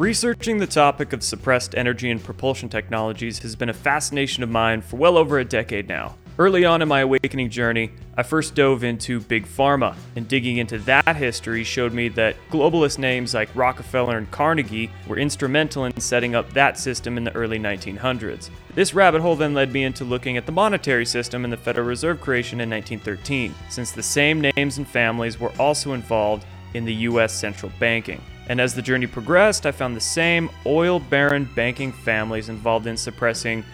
Researching the topic of suppressed energy and propulsion technologies has been a fascination of mine for well over a decade now. Early on in my awakening journey, I first dove into big pharma, and digging into that history showed me that globalist names like Rockefeller and Carnegie were instrumental in setting up that system in the early 1900s. This rabbit hole then led me into looking at the monetary system and the Federal Reserve creation in 1913, since the same names and families were also involved in the US central banking. And as the journey progressed, I found the same oil baron banking families involved in suppressing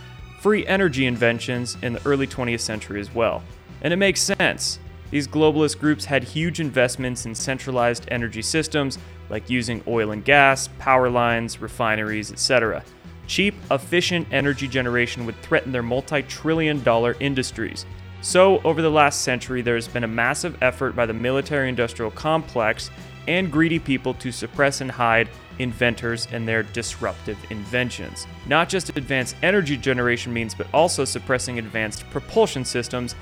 free energy inventions in the early 20th century as well. And it makes sense. These globalist groups had huge investments in centralized energy systems like using oil and gas, power lines, refineries, etc. Cheap, efficient energy generation would threaten their multi trillion dollar industries. So, over the last century, there has been a massive effort by the military industrial complex and greedy people to suppress and hide inventors and their disruptive inventions. Not just advanced energy generation means, but also suppressing advanced propulsion systems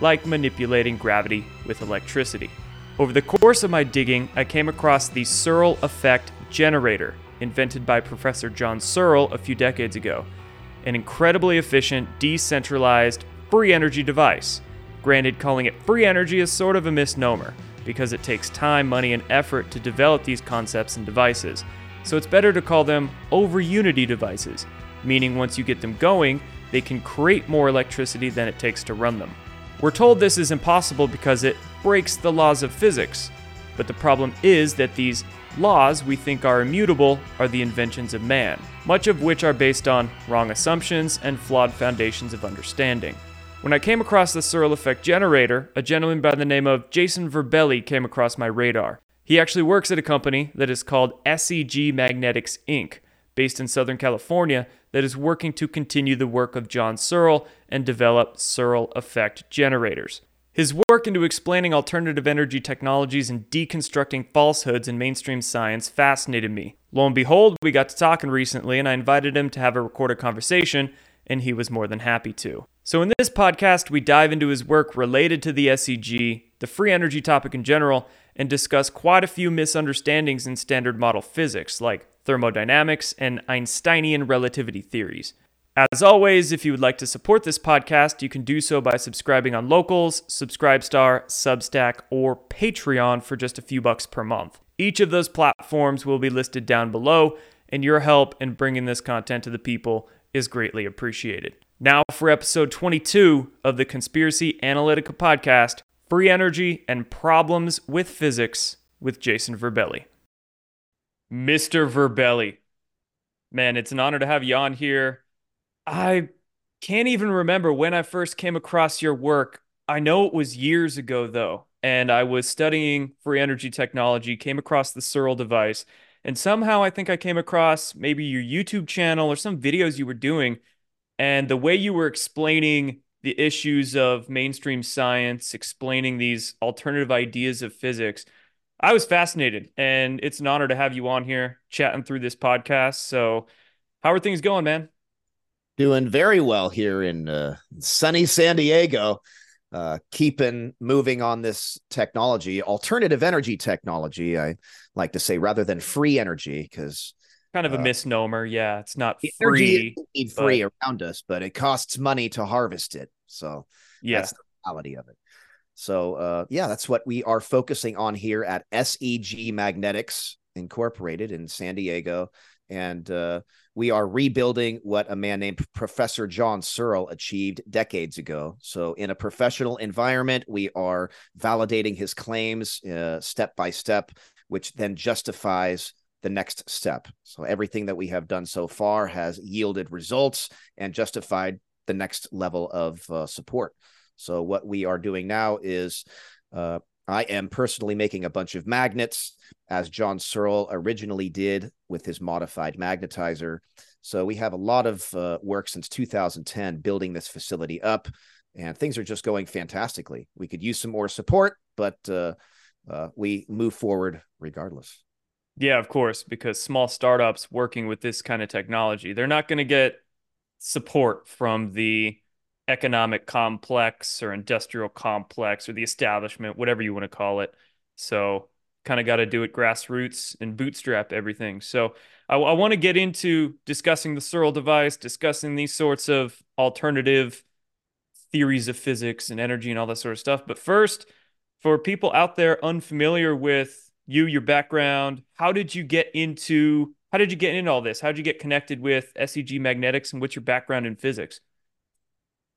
like manipulating gravity with electricity. Over the course of my digging, I came across the Searle effect generator, invented by Professor John Searle a few decades ago. An incredibly efficient, decentralized, free energy device. Granted, calling it free energy is sort of a misnomer because it takes time, money, and effort to develop these concepts and devices. So it's better to call them over unity devices, meaning once you get them going, they can create more electricity than it takes to run them. We're told this is impossible because it breaks the laws of physics, but the problem is that these laws we think are immutable are the inventions of man, much of which are based on wrong assumptions and flawed foundations of understanding. When I came across the Searle effect generator, a gentleman by the name of Jason Verbelli came across my radar. He actually works at a company that is called SEG Magnetics Inc., based in Southern California, that is working to continue the work of John Searle and develop Searle effect generators. His work into explaining alternative energy technologies and deconstructing falsehoods in mainstream science fascinated me. Lo and behold, we got to talking recently, and I invited him to have a recorded conversation, and he was more than happy to. So, in this podcast, we dive into his work related to the SEG, the free energy topic in general, and discuss quite a few misunderstandings in standard model physics, like thermodynamics and Einsteinian relativity theories. As always, if you would like to support this podcast, you can do so by subscribing on Locals, Subscribestar, Substack, or Patreon for just a few bucks per month. Each of those platforms will be listed down below, and your help in bringing this content to the people is greatly appreciated. Now, for episode 22 of the Conspiracy Analytica podcast Free Energy and Problems with Physics with Jason Verbelli. Mr. Verbelli. Man, it's an honor to have you on here. I can't even remember when I first came across your work. I know it was years ago, though, and I was studying free energy technology, came across the Searle device, and somehow I think I came across maybe your YouTube channel or some videos you were doing and the way you were explaining the issues of mainstream science, explaining these alternative ideas of physics, I was fascinated. And it's an honor to have you on here chatting through this podcast. So, how are things going, man? Doing very well here in uh, sunny San Diego. Uh, keeping moving on this technology, alternative energy technology. I like to say rather than free energy, because kind of a uh, misnomer. Yeah, it's not free. Need free but... around us, but it costs money to harvest it. So yeah. that's the reality of it. So uh, yeah, that's what we are focusing on here at SEG Magnetics Incorporated in San Diego, and uh, we are rebuilding what a man named Professor John Searle achieved decades ago. So in a professional environment, we are validating his claims uh, step by step, which then justifies the next step. So everything that we have done so far has yielded results and justified the next level of uh, support. So what we are doing now is uh, I am personally making a bunch of magnets as John Searle originally did with his modified magnetizer. So we have a lot of uh, work since 2010 building this facility up and things are just going fantastically. We could use some more support, but uh, we move forward regardless. Yeah, of course, because small startups working with this kind of technology, they're not going to get support from the economic complex or industrial complex or the establishment, whatever you want to call it. So kind of got to do it grassroots and bootstrap everything. So I, I want to get into discussing the Searle device, discussing these sorts of alternative theories of physics and energy and all that sort of stuff. But first, for people out there unfamiliar with you, your background, how did you get into how did you get into all this? How did you get connected with SEG magnetics and what's your background in physics?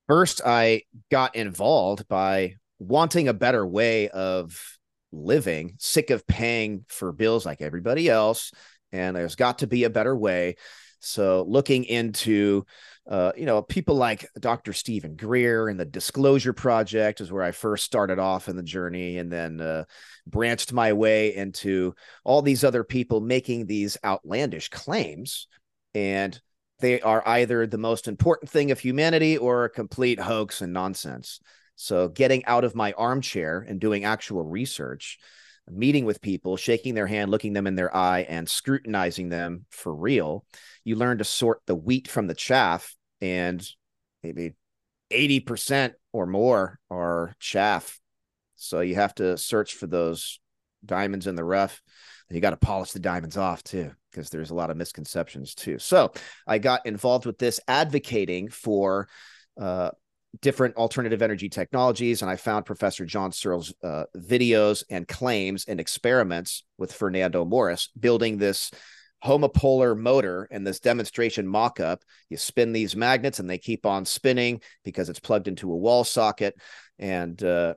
First, I got involved by wanting a better way of living, sick of paying for bills like everybody else. And there's got to be a better way. So, looking into uh, you know, people like Dr. Steven Greer and the Disclosure Project is where I first started off in the journey, and then uh, branched my way into all these other people making these outlandish claims. And they are either the most important thing of humanity or a complete hoax and nonsense. So, getting out of my armchair and doing actual research, meeting with people, shaking their hand, looking them in their eye, and scrutinizing them for real you learn to sort the wheat from the chaff and maybe 80% or more are chaff. So you have to search for those diamonds in the rough. And you got to polish the diamonds off too because there's a lot of misconceptions too. So i got involved with this advocating for uh, different alternative energy technologies and i found professor john searle's uh, videos and claims and experiments with fernando morris building this homopolar motor and this demonstration mock-up. You spin these magnets and they keep on spinning because it's plugged into a wall socket. And uh,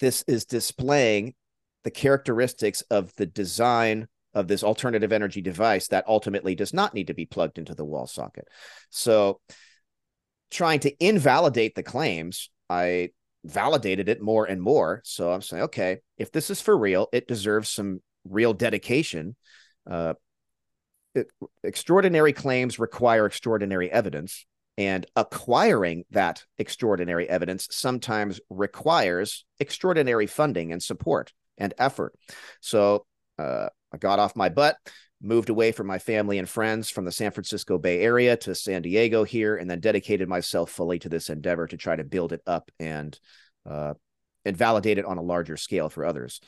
this is displaying the characteristics of the design of this alternative energy device that ultimately does not need to be plugged into the wall socket. So trying to invalidate the claims i validated it more and more. So i'm saying okay if this is for real it deserves some real dedication. Uh, it, extraordinary claims require extraordinary evidence, and acquiring that extraordinary evidence sometimes requires extraordinary funding and support and effort. So uh, I got off my butt, moved away from my family and friends from the San Francisco Bay Area to San Diego here, and then dedicated myself fully to this endeavor to try to build it up and uh, and validate it on a larger scale for others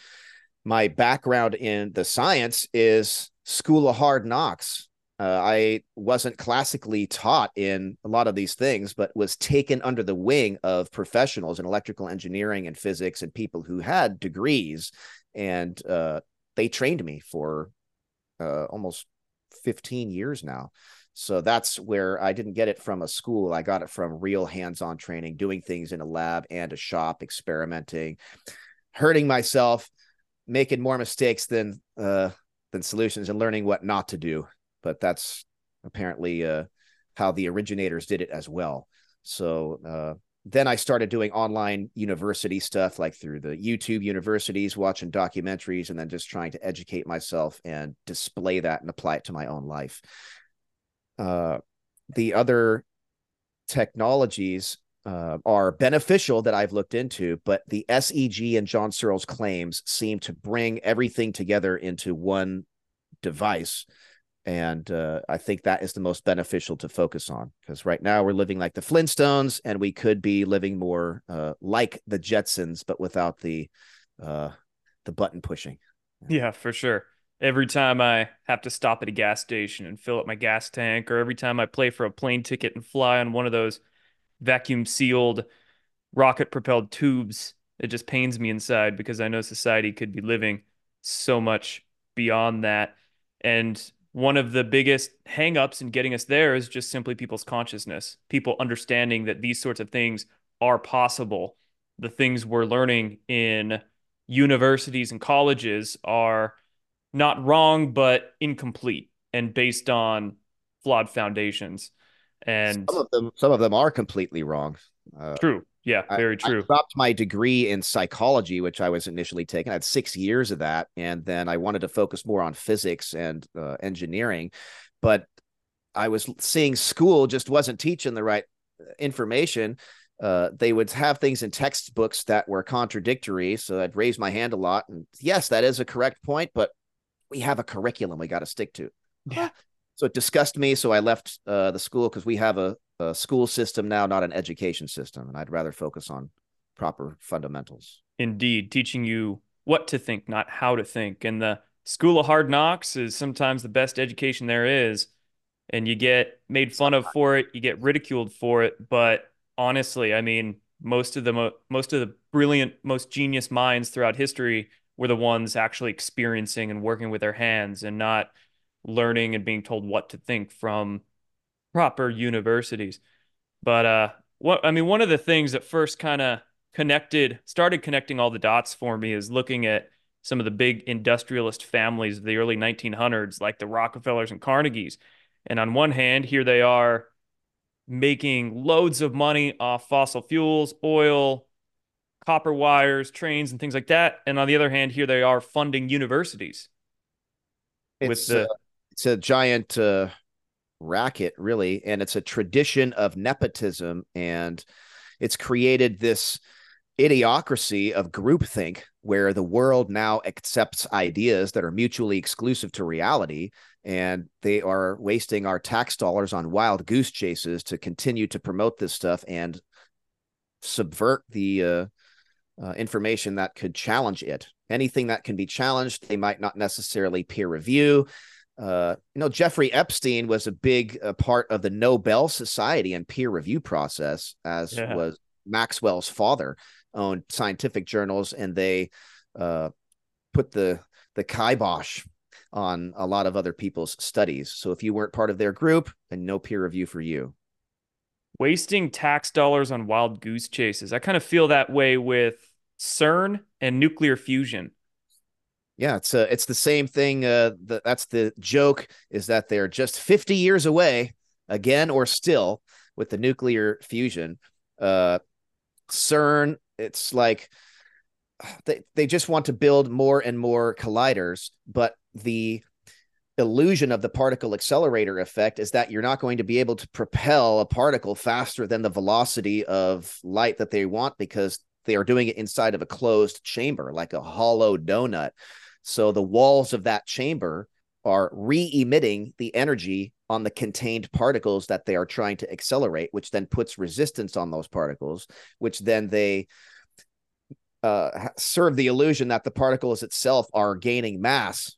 my background in the science is school of hard knocks. Uh, I wasn't classically taught in a lot of these things, but was taken under the wing of professionals in electrical engineering and physics and people who had degrees. And uh, they trained me for uh, almost 15 years now. So that's where I didn't get it from a school. I got it from real hands on training, doing things in a lab and a shop, experimenting, hurting myself making more mistakes than uh than solutions and learning what not to do but that's apparently uh how the originators did it as well so uh then I started doing online university stuff like through the YouTube universities, watching documentaries, and then just trying to educate myself and display that and apply it to my own life. Uh, the other technologies uh, are beneficial that I've looked into, but the SEG and John Searle's claims seem to bring everything together into one device. And uh, I think that is the most beneficial to focus on because right now we're living like the Flintstones, and we could be living more uh, like the Jetsons, but without the uh, the button pushing. Yeah, for sure. Every time I have to stop at a gas station and fill up my gas tank, or every time I play for a plane ticket and fly on one of those vacuum sealed rocket propelled tubes. It just pains me inside because I know society could be living so much beyond that. And one of the biggest hangups in getting us there is just simply people's consciousness, people understanding that these sorts of things are possible. The things we're learning in universities and colleges are not wrong, but incomplete and based on flawed foundations. And some of them some of them are completely wrong. Uh, true yeah very I, true. I dropped my degree in psychology which i was initially taking. I had six years of that and then i wanted to focus more on physics and uh, engineering but i was seeing school just wasn't teaching the right uh, information. Uh, they would have things in textbooks that were contradictory so i'd raise my hand a lot and yes that is a correct point but we have a curriculum we got to stick to. Yeah. So it disgusted me. So I left uh, the school because we have a, a, school system now, not an education system, and I'd rather focus on proper fundamentals. Indeed, teaching you what to think, not how to think. And the school of hard knocks is sometimes the best education there is. And you get made fun of for it, you get ridiculed for it. But honestly, I mean, most of the mo- most of the brilliant, most genius minds throughout history were the ones actually experiencing and working with their hands and not learning and being told what to think from proper universities. But uh what I mean one of the things that first kind of connected started connecting all the dots for me is looking at some of the big industrialist families of the early 1900s like the Rockefellers and Carnegies. And on one hand, here they are making loads of money off fossil fuels, oil, copper wires, trains, and things like that. And on the other hand, here they are funding universities. It's, with the, uh, it's a giant uh, racket, really, and it's a tradition of nepotism, and it's created this idiocracy of groupthink where the world now accepts ideas that are mutually exclusive to reality and they are wasting our tax dollars on wild goose chases to continue to promote this stuff and subvert the uh, uh, information that could challenge it. Anything that can be challenged, they might not necessarily peer review. Uh, you know, Jeffrey Epstein was a big uh, part of the Nobel Society and peer review process, as yeah. was Maxwell's father owned scientific journals, and they uh, put the the kibosh on a lot of other people's studies. So if you weren't part of their group, then no peer review for you wasting tax dollars on wild goose chases. I kind of feel that way with CERN and nuclear fusion. Yeah, it's uh, it's the same thing. Uh, the, that's the joke is that they're just 50 years away again or still with the nuclear fusion. Uh, CERN, it's like they they just want to build more and more colliders, but the illusion of the particle accelerator effect is that you're not going to be able to propel a particle faster than the velocity of light that they want because they are doing it inside of a closed chamber like a hollow donut so the walls of that chamber are re-emitting the energy on the contained particles that they are trying to accelerate which then puts resistance on those particles which then they uh, serve the illusion that the particles itself are gaining mass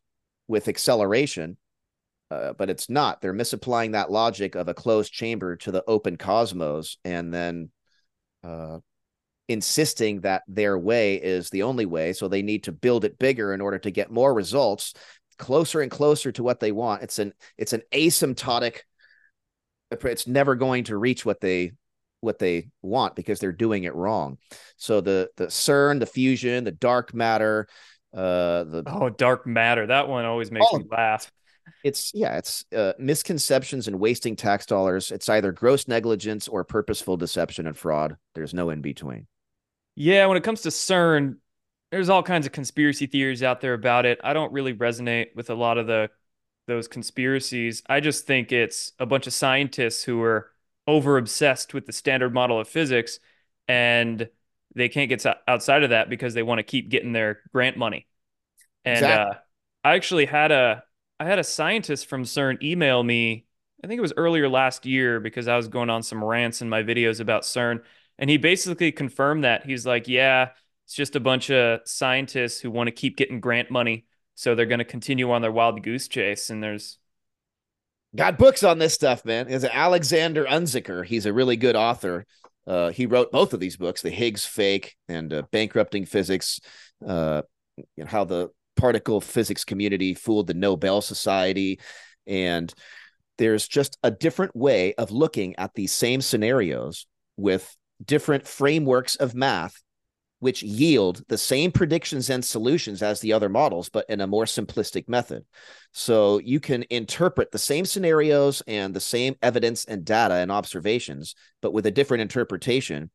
with acceleration, uh, but it's not. They're misapplying that logic of a closed chamber to the open cosmos, and then uh, insisting that their way is the only way. So they need to build it bigger in order to get more results, closer and closer to what they want. It's an it's an asymptotic. It's never going to reach what they what they want because they're doing it wrong. So the the CERN, the fusion, the dark matter, uh, the oh, dark matter. That one always makes me laugh. It's yeah, it's uh, misconceptions and wasting tax dollars. It's either gross negligence or purposeful deception and fraud. There's no in between. Yeah, when it comes to CERN, there's all kinds of conspiracy theories out there about it. I don't really resonate with a lot of the those conspiracies. I just think it's a bunch of scientists who are over obsessed with the standard model of physics and they can't get outside of that because they want to keep getting their grant money. And exactly. uh, I actually had a I had a scientist from CERN email me. I think it was earlier last year because I was going on some rants in my videos about CERN, and he basically confirmed that he's like, "Yeah, it's just a bunch of scientists who want to keep getting grant money, so they're going to continue on their wild goose chase." And there's got books on this stuff, man. Is Alexander Unzicker? He's a really good author. Uh, he wrote both of these books, The Higgs Fake and uh, Bankrupting Physics, uh, you know, how the particle physics community fooled the Nobel Society. And there's just a different way of looking at these same scenarios with different frameworks of math which yield the same predictions and solutions as the other models, but in a more simplistic method. So you can interpret the same scenarios and the same evidence and data and observations, but with a different interpretation.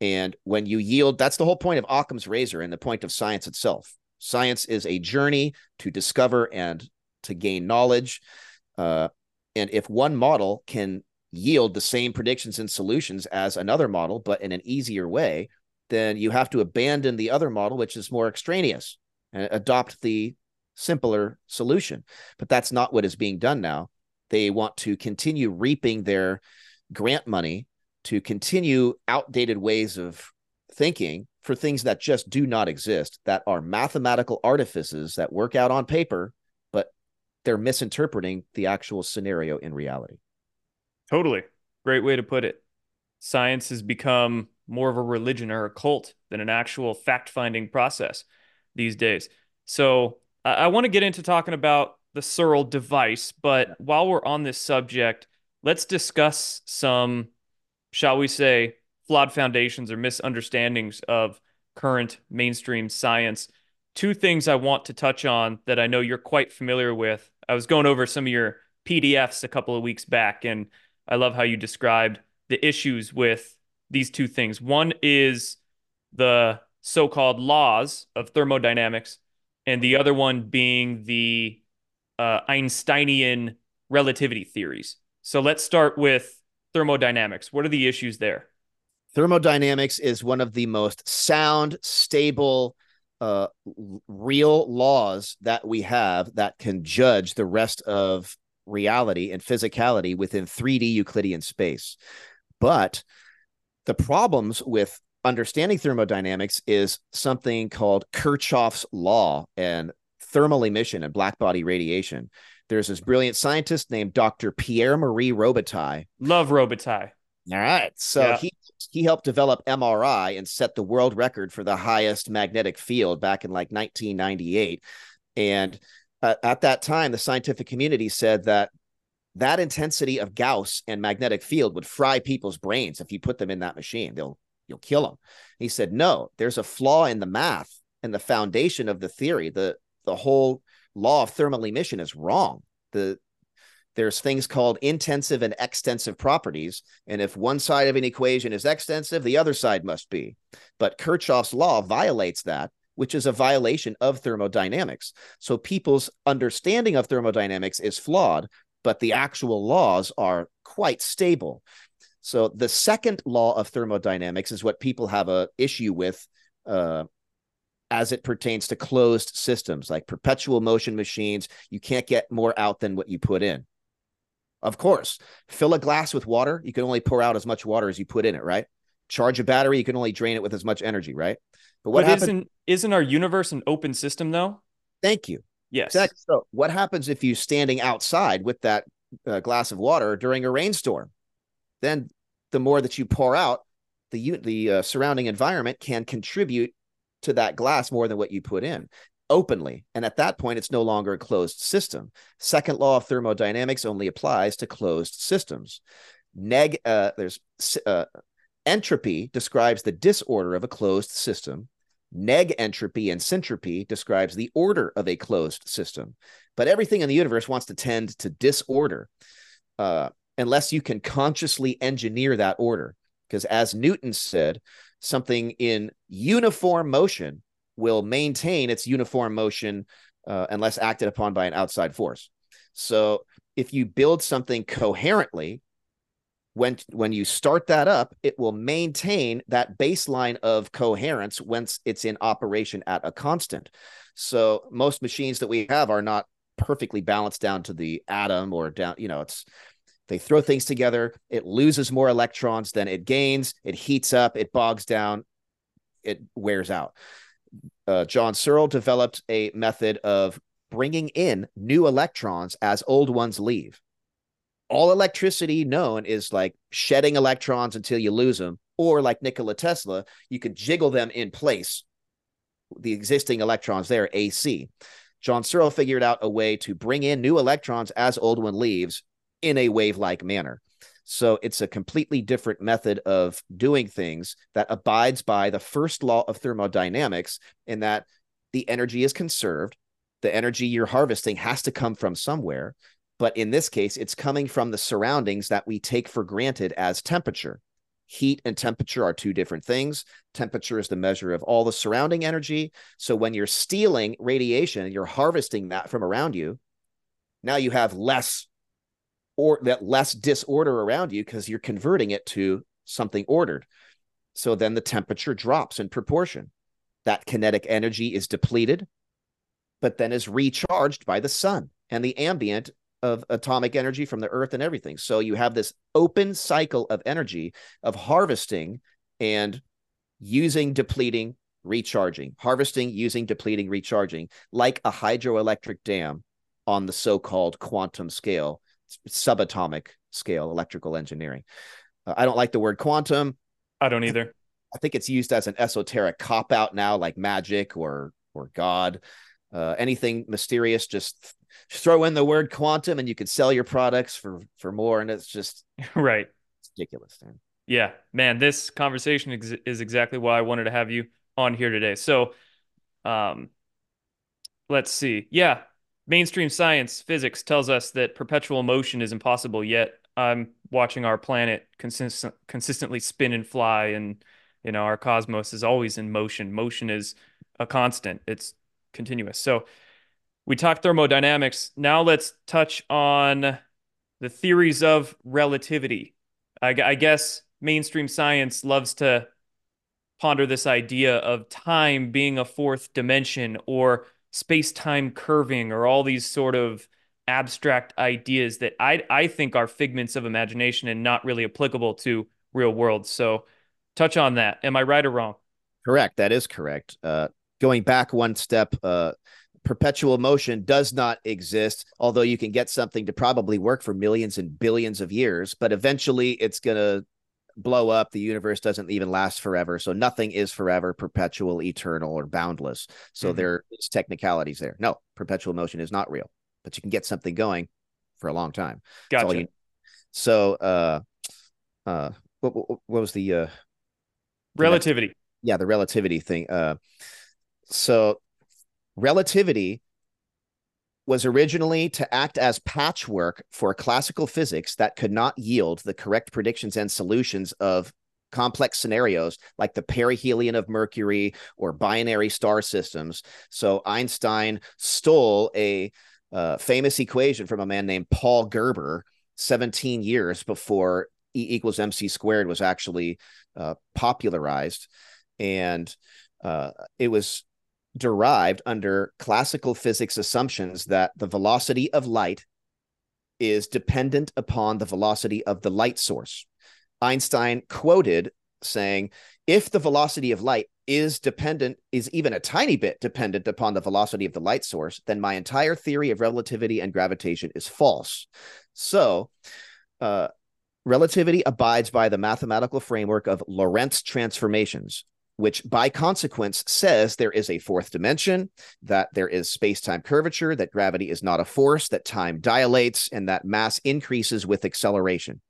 And when you yield, that's the whole point of Occam's razor and the point of science itself. Science is a journey to discover and to gain knowledge. Uh, and if one model can yield the same predictions and solutions as another model, but in an easier way, then you have to abandon the other model, which is more extraneous, and adopt the simpler solution. But that's not what is being done now. They want to continue reaping their grant money to continue outdated ways of thinking for things that just do not exist, that are mathematical artifices that work out on paper, but they're misinterpreting the actual scenario in reality. Totally. Great way to put it. Science has become more of a religion or a cult than an actual fact finding process these days. So I, I want to get into talking about the Searle device, but while we're on this subject, let's discuss some, shall we say, flawed foundations or misunderstandings of current mainstream science. Two things I want to touch on that I know you're quite familiar with. I was going over some of your PDFs a couple of weeks back, and I love how you described the issues with these two things. One is the so called laws of thermodynamics, and the other one being the uh, Einsteinian relativity theories. So let's start with thermodynamics. What are the issues there? Thermodynamics is one of the most sound, stable, uh, real laws that we have that can judge the rest of reality and physicality within 3D Euclidean space. But the problems with understanding thermodynamics is something called Kirchhoff's law and thermal emission and black body radiation. There's this brilliant scientist named Dr. Pierre Marie Robitaille. Love Robitaille. All right. So yeah. he he helped develop MRI and set the world record for the highest magnetic field back in like 1998. And uh, at that time, the scientific community said that that intensity of Gauss and magnetic field would fry people's brains if you put them in that machine. They'll you'll kill them. He said, no, there's a flaw in the math and the foundation of the theory. The the whole law of thermal emission is wrong. The there's things called intensive and extensive properties. And if one side of an equation is extensive, the other side must be. But Kirchhoff's law violates that, which is a violation of thermodynamics. So people's understanding of thermodynamics is flawed, but the actual laws are quite stable. So the second law of thermodynamics is what people have a issue with uh, as it pertains to closed systems like perpetual motion machines. You can't get more out than what you put in. Of course, fill a glass with water. You can only pour out as much water as you put in it, right? Charge a battery. You can only drain it with as much energy, right? But what but happens? Isn't, isn't our universe an open system, though? Thank you. Yes. Exactly. So, what happens if you standing outside with that uh, glass of water during a rainstorm? Then, the more that you pour out, the the uh, surrounding environment can contribute to that glass more than what you put in openly. And at that point, it's no longer a closed system. Second law of thermodynamics only applies to closed systems. Neg, uh, there's uh, entropy describes the disorder of a closed system. Neg entropy and syntropy describes the order of a closed system. But everything in the universe wants to tend to disorder uh, unless you can consciously engineer that order. Because as Newton said, something in uniform motion will maintain its uniform motion uh, unless acted upon by an outside force. So if you build something coherently, when when you start that up, it will maintain that baseline of coherence once it's in operation at a constant. So most machines that we have are not perfectly balanced down to the atom or down, you know, it's they throw things together, it loses more electrons than it gains, it heats up, it bogs down, it wears out. Uh, John Searle developed a method of bringing in new electrons as old ones leave. All electricity known is like shedding electrons until you lose them, or like Nikola Tesla, you could jiggle them in place, the existing electrons there, AC. John Searle figured out a way to bring in new electrons as old one leaves in a wave like manner. So it's a completely different method of doing things that abides by the first law of thermodynamics in that the energy is conserved. The energy you're harvesting has to come from somewhere. But in this case, it's coming from the surroundings that we take for granted as temperature. Heat and temperature are two different things. Temperature is the measure of all the surrounding energy. So when you're stealing radiation, you're harvesting that from around you. Now you have less or that less disorder around you because you're converting it to something ordered. So then the temperature drops in proportion. That kinetic energy is depleted, but then is recharged by the sun and the ambient of atomic energy from the earth and everything. So you have this open cycle of energy of harvesting and using, depleting, recharging, harvesting, using, depleting, recharging, like a hydroelectric dam on the so called quantum scale, subatomic scale electrical engineering. Uh, I don't like the word quantum. I don't either. I think it's used as an esoteric cop out now, like magic or or God. Uh, anything mysterious, just throw in the word quantum, and you could sell your products for for more. And it's just right, it's ridiculous, man. Yeah, man, this conversation ex- is exactly why I wanted to have you on here today. So, um, let's see. Yeah, mainstream science, physics tells us that perpetual motion is impossible. Yet I'm watching our planet consistent, consistently spin and fly, and you know our cosmos is always in motion. Motion is a constant. It's continuous. So we talked thermodynamics. Now let's touch on the theories of relativity. I, I guess mainstream science loves to ponder this idea of time being a fourth dimension or space-time curving or all these sort of abstract ideas that I I think are figments of imagination and not really applicable to real world. So touch on that. Am I right or wrong? Correct. That is correct. Uh, going back one step, uh, perpetual motion does not exist, although you can get something to probably work for millions and billions of years, but eventually it's going to blow up. The universe doesn't even last forever. So nothing is forever, perpetual, eternal, or boundless. So mm-hmm. there's technicalities there. No, perpetual motion is not real, but you can get something going for a long time. Gotcha. You... So, uh, uh, what, what, what was the, uh, relativity? yeah, the relativity thing. Uh, so relativity was originally to act as patchwork for classical physics that could not yield the correct predictions and solutions of complex scenarios like the perihelion of Mercury or binary star systems. So Einstein stole a uh, famous equation from a man named Paul Gerber 17 years before E equals mc squared was actually uh, popularized. And uh, it was derived under classical physics assumptions that the velocity of light is dependent upon the velocity of the light source. Einstein quoted saying, if the velocity of light is dependent, is even a tiny bit dependent upon the velocity of the light source, then my entire theory of relativity and gravitation is false. So, uh, relativity abides by the mathematical framework of Lorentz transformations which by consequence says there is a fourth dimension, that there is space time curvature, that gravity is not a force, that time dilates, and that mass increases with acceleration.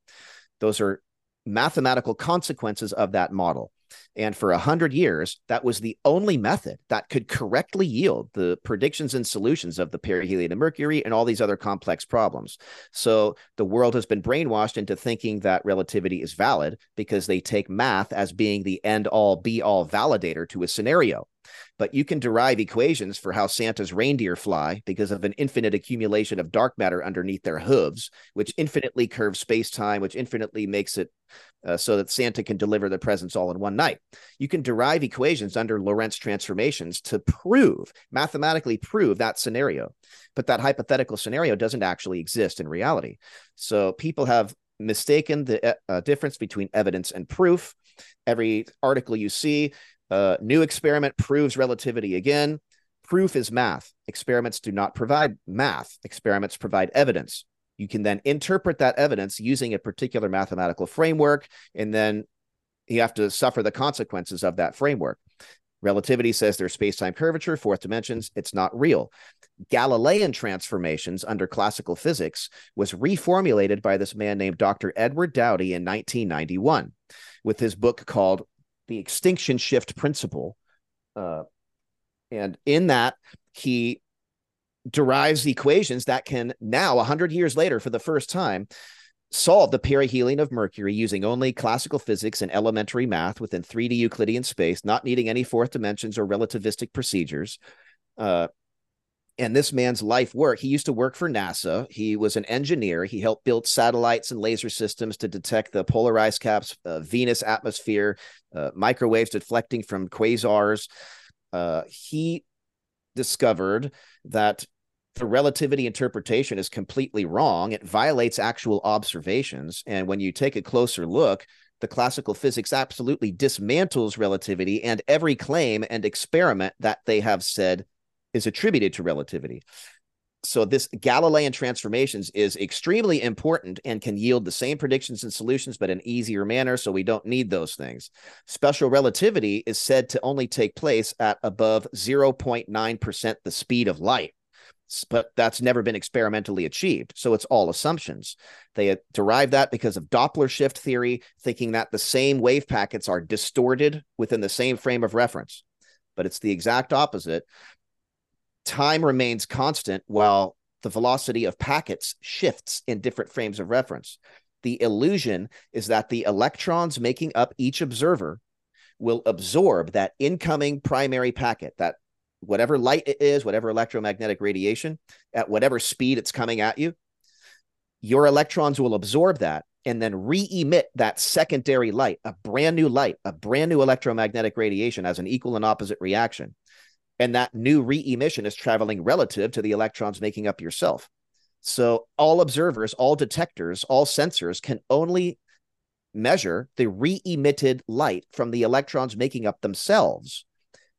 Those are mathematical consequences of that model. And for a hundred years, that was the only method that could correctly yield the predictions and solutions of the perihelion of Mercury and all these other complex problems. So the world has been brainwashed into thinking that relativity is valid because they take math as being the end all be all validator to a scenario but you can derive equations for how Santa's reindeer fly because of an infinite accumulation of dark matter underneath their hooves, which infinitely curves space time, which infinitely makes it uh, so that Santa can deliver the presents all in one night. You can derive equations under Lorentz transformations to prove, mathematically prove that scenario. But that hypothetical scenario doesn't actually exist in reality. So people have mistaken the uh, difference between evidence and proof. Every article you see uh, new experiment proves relativity again. Proof is math. Experiments do not provide math. Experiments provide evidence. You can then interpret that evidence using a particular mathematical framework, and then you have to suffer the consequences of that framework. Relativity says there's space time curvature, fourth dimensions. It's not real. Galilean transformations under classical physics was reformulated by this man named Dr. Edward Dowdye in 1991 with his book called the extinction shift principle. Uh, and in that, he derives equations that can now, 100 years later, for the first time, solve the perihelion of Mercury using only classical physics and elementary math within 3D Euclidean space, not needing any fourth dimensions or relativistic procedures. Uh, and this man's life work he used to work for nasa. He was an engineer. He helped build satellites and laser systems to detect the polar ice caps uh, venus atmosphere uh, microwaves deflecting from quasars. Uh, he discovered that the relativity interpretation is completely wrong. It violates actual observations. And when you take a closer look the classical physics absolutely dismantles relativity and every claim and experiment that they have said is attributed to relativity. So this Galilean transformations is extremely important and can yield the same predictions and solutions, but in easier manner. So we don't need those things. Special relativity is said to only take place at above 0.9% the speed of light but that's never been experimentally achieved. So it's all assumptions. They uh, derive that because of Doppler shift theory, thinking that the same wave packets are distorted within the same frame of reference. But it's the exact opposite time remains constant while the velocity of packets shifts in different frames of reference. The illusion is that the electrons making up each observer will absorb that incoming primary packet, that whatever light it is, whatever electromagnetic radiation, at whatever speed it's coming at you, your electrons will absorb that and then re emit that secondary light, a brand new light, a brand new electromagnetic radiation as an equal and opposite reaction. And that new re emission is traveling relative to the electrons making up yourself. So all observers, all detectors, all sensors can only measure the re emitted light from the electrons making up themselves,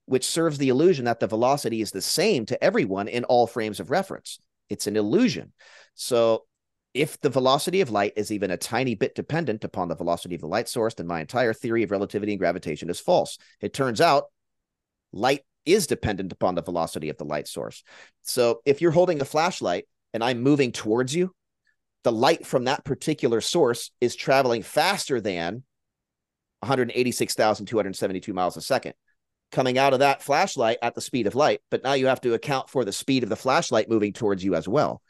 which serves the illusion that the velocity is the same to everyone in all frames of reference. It's an illusion. So if the velocity of light is even a tiny bit dependent upon the velocity of the light source, then my entire theory of relativity and gravitation is false. It turns out light is dependent upon the velocity of the light source. So if you're holding a flashlight and I'm moving towards you, the light from that particular source is traveling faster than 186,272 miles a second coming out of that flashlight at the speed of light. But now you have to account for the speed of the flashlight moving towards you as well.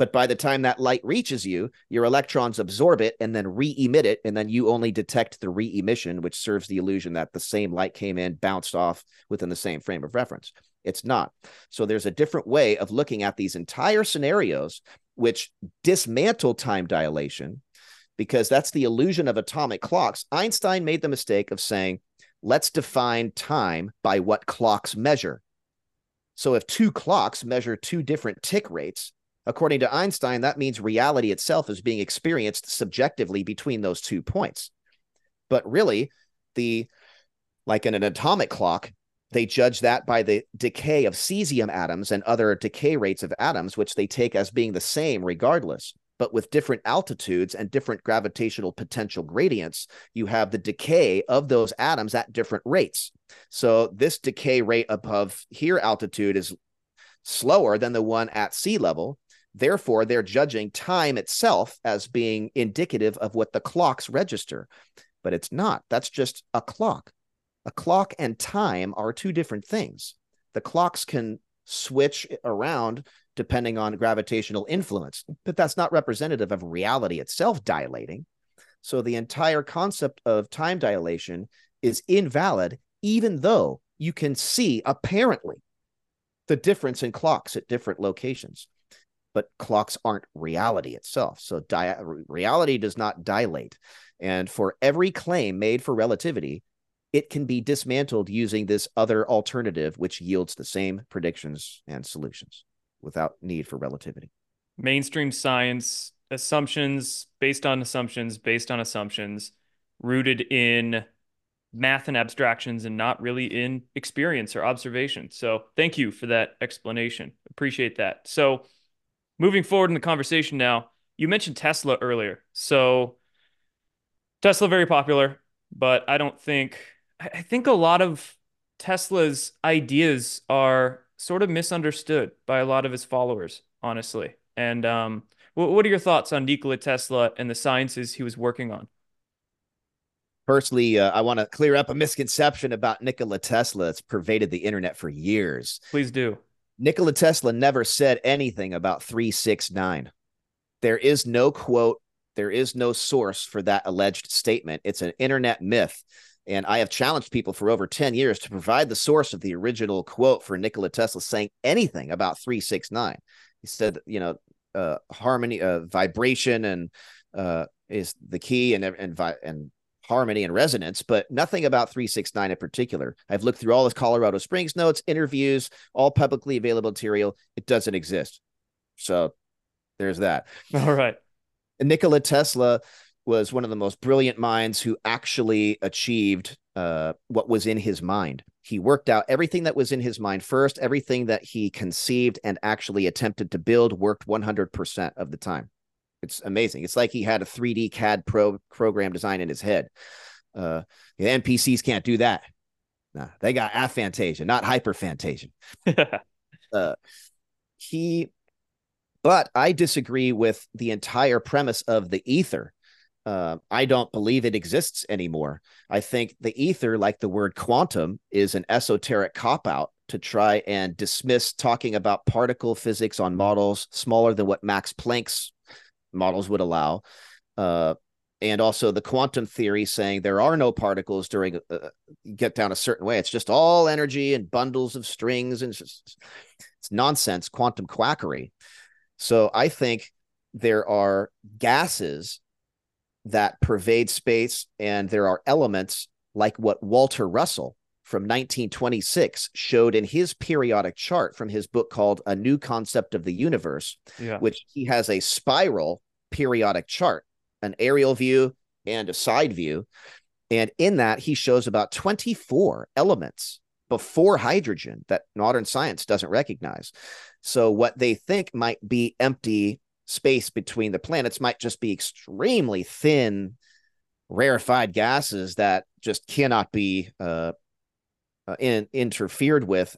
But by the time that light reaches you, your electrons absorb it and then re emit it. And then you only detect the re emission, which serves the illusion that the same light came in, bounced off within the same frame of reference. It's not. So there's a different way of looking at these entire scenarios, which dismantle time dilation, because that's the illusion of atomic clocks. Einstein made the mistake of saying, let's define time by what clocks measure. So if two clocks measure two different tick rates, According to Einstein, that means reality itself is being experienced subjectively between those two points. But really, the like in an atomic clock, they judge that by the decay of cesium atoms and other decay rates of atoms, which they take as being the same regardless. But with different altitudes and different gravitational potential gradients, you have the decay of those atoms at different rates. So this decay rate above here altitude is slower than the one at sea level. Therefore, they're judging time itself as being indicative of what the clocks register. But it's not. That's just a clock. A clock and time are two different things. The clocks can switch around depending on gravitational influence, but that's not representative of reality itself dilating. So the entire concept of time dilation is invalid, even though you can see apparently the difference in clocks at different locations but clocks aren't reality itself. So di- reality does not dilate. And for every claim made for relativity, it can be dismantled using this other alternative, which yields the same predictions and solutions without need for relativity. Mainstream science assumptions based on assumptions based on assumptions rooted in math and abstractions and not really in experience or observation. So, thank you for that explanation. Appreciate that. So, moving forward in the conversation now, you mentioned Tesla earlier. So Tesla very popular, but I don't think I think a lot of Tesla's ideas are sort of misunderstood by a lot of his followers, honestly. And um, what, are your thoughts on Nikola Tesla and the sciences he was working on? Firstly, uh, I want to clear up a misconception about Nikola Tesla that's pervaded the internet for years. Please do. Nikola Tesla never said anything about 369. There is no quote, there is no source for that alleged statement. It's an internet myth. And I have challenged people for over 10 years to provide the source of the original quote for Nikola Tesla saying anything about 369. He said, you know, uh, harmony, uh, vibration, and uh, is the key, and and and harmony and resonance, but nothing about 369 in particular. I've looked through all his Colorado Springs notes, interviews, all publicly available material. It doesn't exist. So there's that. All right. And Nikola Tesla was one of the most brilliant minds who actually achieved uh, what was in his mind. He worked out everything that was in his mind first, everything that he conceived and actually attempted to build worked 100% of the time. It's amazing. It's like he had a 3D CAD pro program design in his head. Uh, the NPCs can't do that. Nah, they got aphantasia, not hyperphantasia. uh, he, but I disagree with the entire premise of the ether. Uh, I don't believe it exists anymore. I think the ether, like the word quantum, is an esoteric cop out to try and dismiss talking about particle physics on models smaller than what Max Planck's models would allow. Uh, and also the quantum theory saying there are no particles during uh, get down a certain way. It's just all energy and bundles of strings, and it's, just, it's nonsense, quantum quackery. So I think there are gases that pervade space, and there are elements like what Walter Russell from 1926 showed in his periodic chart from his book called A New Concept of the Universe, yeah. which he has a spiral periodic chart, an aerial view and a side view. And in that, he shows about 24 elements before hydrogen that modern science doesn't recognize. So, what they think might be empty space between the planets might just be extremely thin, rarefied gases that just cannot be uh, uh, in, interfered with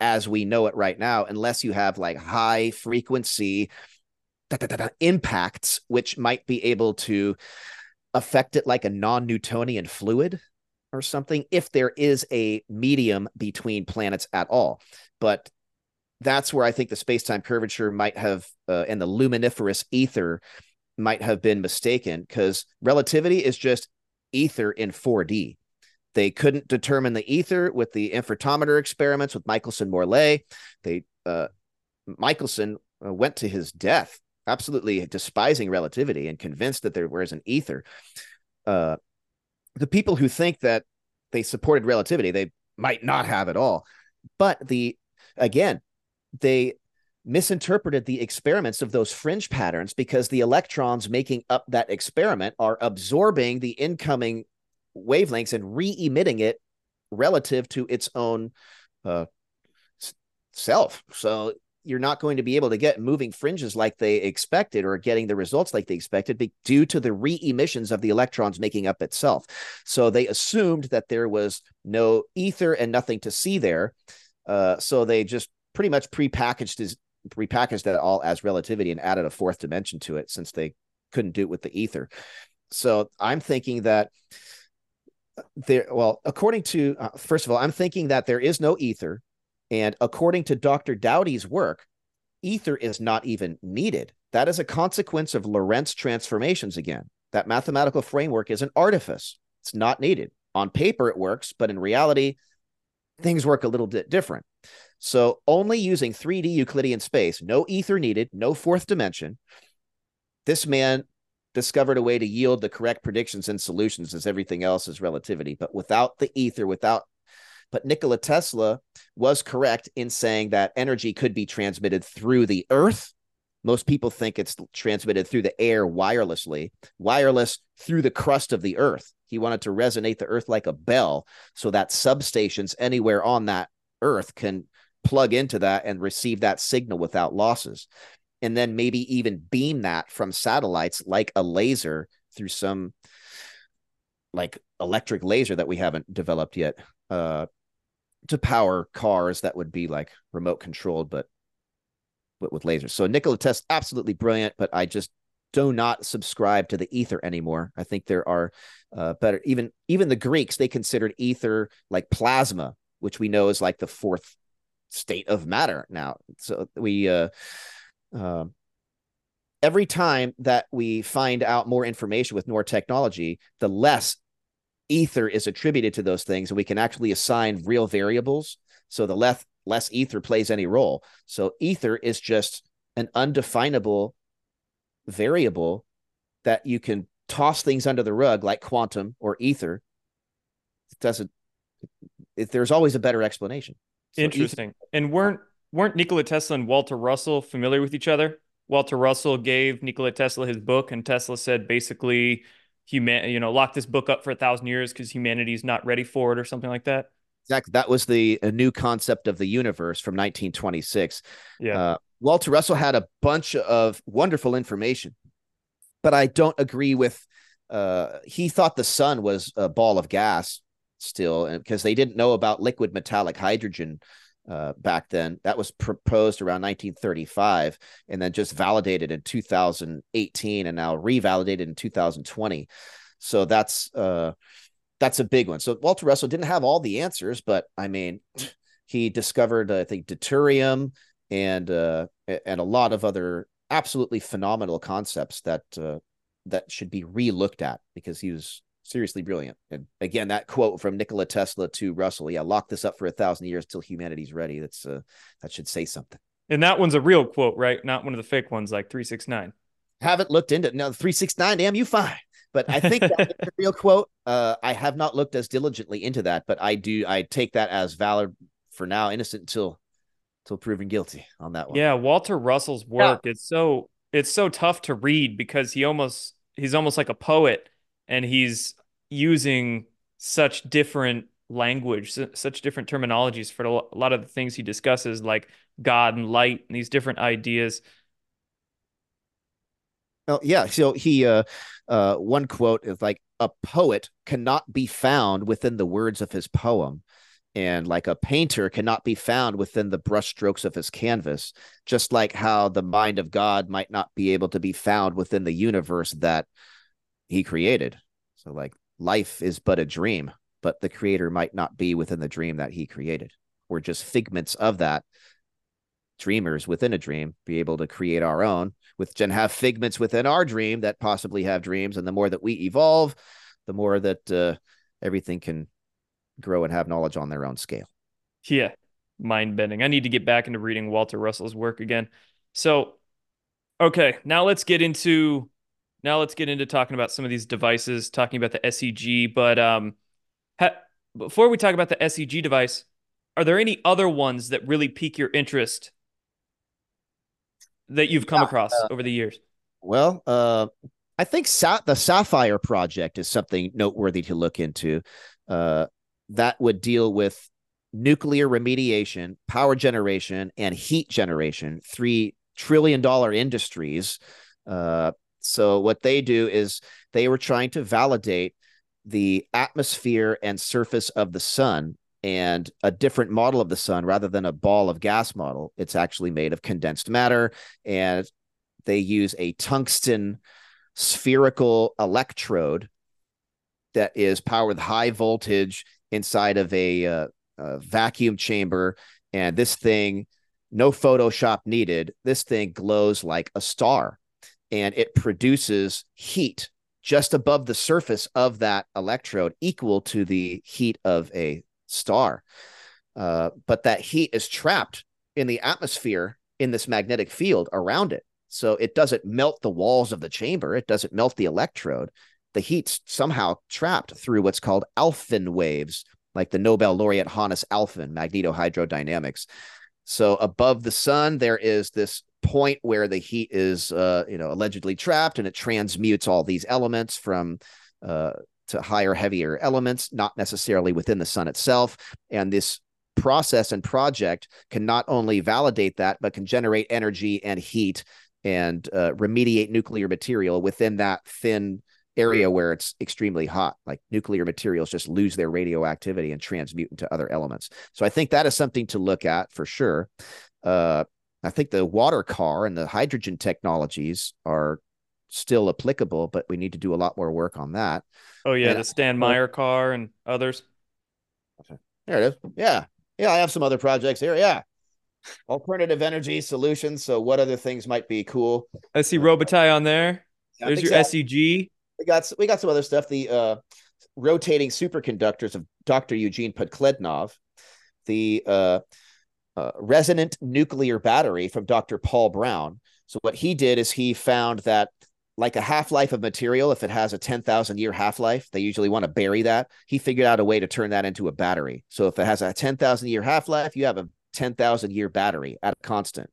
as we know it right now, unless you have like high frequency impacts, which might be able to affect it like a non Newtonian fluid or something, if there is a medium between planets at all. But that's where I think the space time curvature might have, uh, and the luminiferous ether might have been mistaken because relativity is just ether in 4D. They couldn't determine the ether with the interferometer experiments with Michelson Morley. They uh, Michelson uh, went to his death absolutely despising relativity and convinced that there was an ether. Uh, the people who think that they supported relativity, they might not have at all. But the again, they misinterpreted the experiments of those fringe patterns because the electrons making up that experiment are absorbing the incoming wavelengths and re-emitting it relative to its own uh, self. So you're not going to be able to get moving fringes like they expected or getting the results like they expected due to the re-emissions of the electrons making up itself. So they assumed that there was no ether and nothing to see there. Uh, so they just pretty much prepackaged as repackaged that all as relativity and added a fourth dimension to it since they couldn't do it with the ether. So I'm thinking that there, well, according to, uh, first of all, I'm thinking that there is no ether. And according to Dr. Dowdye's work, ether is not even needed. That is a consequence of Lorentz transformations again. That mathematical framework is an artifice. It's not needed. On paper, it works, but in reality, things work a little bit different. So only using 3D Euclidean space, no ether needed, no fourth dimension. This man discovered a way to yield the correct predictions and solutions as everything else is relativity. But without the ether, without but Nikola Tesla was correct in saying that energy could be transmitted through the earth. Most people think it's transmitted through the air wirelessly, wireless through the crust of the earth. He wanted to resonate the earth like a bell so that substations anywhere on that earth can plug into that and receive that signal without losses. And then maybe even beam that from satellites like a laser through some like electric laser that we haven't developed yet uh, to power cars that would be like remote controlled, but, but with lasers. So Nikola Tesla, absolutely brilliant, but I just do not subscribe to the ether anymore. I think there are uh, better. Even even the Greeks they considered ether like plasma, which we know is like the fourth state of matter now. So we uh, uh, every time that we find out more information with more technology, the less ether is attributed to those things, and we can actually assign real variables. So the less less ether plays any role. So ether is just an undefinable variable that you can toss things under the rug like quantum or ether. It doesn't. It, there's always a better explanation. So Interesting. Ether, and weren't weren't Nikola Tesla and Walter Russell familiar with each other? Walter Russell gave Nikola Tesla his book, and Tesla said basically human, you know, lock this book up for a thousand years because humanity's not ready for it or something like that. Exactly. That was the a new concept of the universe from 1926. Yeah. Uh, Walter Russell had a bunch of wonderful information, but I don't agree with. Uh, he thought the sun was a ball of gas still, because they didn't know about liquid metallic hydrogen uh, back then. That was proposed around 1935 and then just validated in 2018 and now revalidated in 2020. So that's uh, that's a big one. So Walter Russell didn't have all the answers, but I mean, he discovered I think deuterium and uh, and a lot of other absolutely phenomenal concepts that uh, that should be re-looked at because he was seriously brilliant. And again, that quote from Nikola Tesla to Russell, yeah, lock this up for a thousand years till humanity's ready. That's uh, that should say something. And that one's a real quote, right? Not one of the fake ones like 369. Haven't looked into it. No, 369, damn, you fine. But I think that's a real quote. Uh, I have not looked as diligently into that, but I do. I take that as valid for now, innocent until until proven guilty on that one. Yeah, Walter Russell's work. Yeah. It's so it's so tough to read because he almost he's almost like a poet and he's using such different language, such different terminologies for a lot of the things he discusses, like God and light and these different ideas. Oh yeah, so he uh, uh, one quote is like a poet cannot be found within the words of his poem, and like a painter cannot be found within the brushstrokes of his canvas. Just like how the mind of God might not be able to be found within the universe that he created. So like life is but a dream, but the creator might not be within the dream that he created. We're just figments of that. Dreamers within a dream be able to create our own with and have figments within our dream that possibly have dreams. And the more that we evolve, the more that uh, everything can grow and have knowledge on their own scale. Yeah, mind bending. I need to get back into reading Walter Russell's work again. So, okay, now let's get into now let's get into talking about some of these devices, talking about the SEG. But um, ha- before we talk about the SEG device, are there any other ones that really pique your interest that you've come yeah, across uh, over the years? Well, uh, I think Sa- the Sapphire project is something noteworthy to look into. Uh, that would deal with nuclear remediation, power generation, and heat generation, three trillion dollar industries. Uh, so what they do is they were trying to validate the atmosphere and surface of the sun and a different model of the sun rather than a ball of gas model. It's actually made of condensed matter and they use a tungsten spherical electrode that is powered high voltage inside of a, uh, a vacuum chamber and this thing no photoshop needed this thing glows like a star and it produces heat just above the surface of that electrode, equal to the heat of a star. Uh, but that heat is trapped in the atmosphere in this magnetic field around it. So it doesn't melt the walls of the chamber, it doesn't melt the electrode. The heat's somehow trapped through what's called Alfvén waves, like the Nobel laureate Hannes Alfvén, magnetohydrodynamics. So above the sun, there is this point where the heat is uh, you know allegedly trapped and it transmutes all these elements from uh, to higher heavier elements not necessarily within the sun itself. And this process and project can not only validate that but can generate energy and heat and uh, remediate nuclear material within that thin area where it's extremely hot. Like nuclear materials just lose their radioactivity and transmute into other elements. So i think that is something to look at for sure. Uh, I think the water car and the hydrogen technologies are still applicable, but we need to do a lot more work on that. Oh yeah, and, the Stan Meyer car and others. There it is. Yeah. Yeah, I have some other projects here. Yeah. Alternative energy solutions. So what other things might be cool? I see Robitaille on there. Yeah, There's your so. SEG. We got we got some other stuff. The uh, rotating superconductors of Dr. Eugene Podkletnov. The uh, uh, resonant nuclear battery from Dr. Paul Brown. So what he did is he found that like a half-life of material if it has a 10,000 year half-life they usually want to bury that he figured out a way to turn that into a battery so if it has a 10,000 year half-life you have a 10,000 year battery at a constant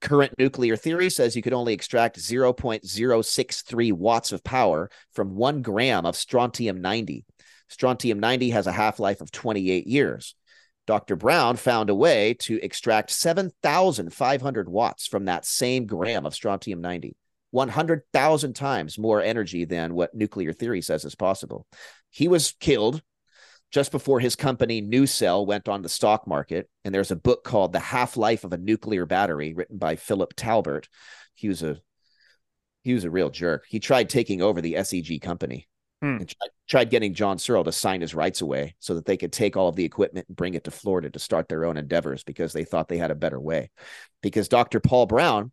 Current nuclear theory says you could only extract 0.063 watts of power from one gram of strontium 90. Strontium 90 has a half life of 28 years. Dr. Brown found a way to extract 7,500 watts from that same gram of strontium 90, 100,000 times more energy than what nuclear theory says is possible. He was killed just before his company NuCell went on the stock market. And there's a book called The Half Life of a Nuclear Battery, written by Philip Talbert. He was a he was a real jerk. He tried taking over the SEG company Hmm. And tried, tried getting John Searle to sign his rights away so that they could take all of the equipment and bring it to Florida to start their own endeavors because they thought they had a better way. Because Dr. Paul Brown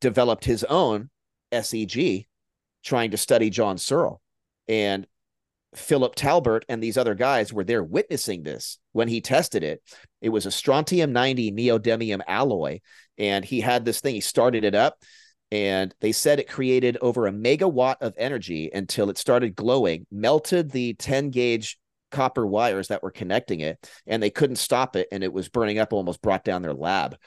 developed his own SEG trying to study John Searle. And Philip Talbert and these other guys were there witnessing this when he tested it. It was a strontium 90 neodymium alloy. And he had this thing, he started it up and they said it created over a megawatt of energy until it started glowing, melted the 10 gauge copper wires that were connecting it, and they couldn't stop it. And it was burning up, almost brought down their lab.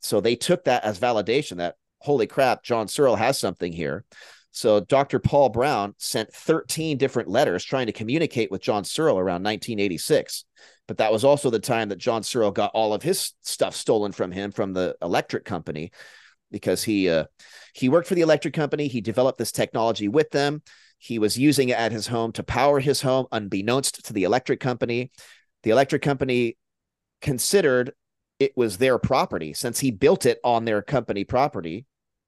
So they took that as validation that, holy crap, John Searle has something here. So Dr. Paul Brown sent 13 different letters trying to communicate with John Searle around 1986. But that was also the time that John Searle got all of his stuff stolen from him from the electric company because he uh, he worked for the electric company. He developed this technology with them. He was using it at his home to power his home, unbeknownst to the electric company. The electric company considered it was their property since he built it on their company property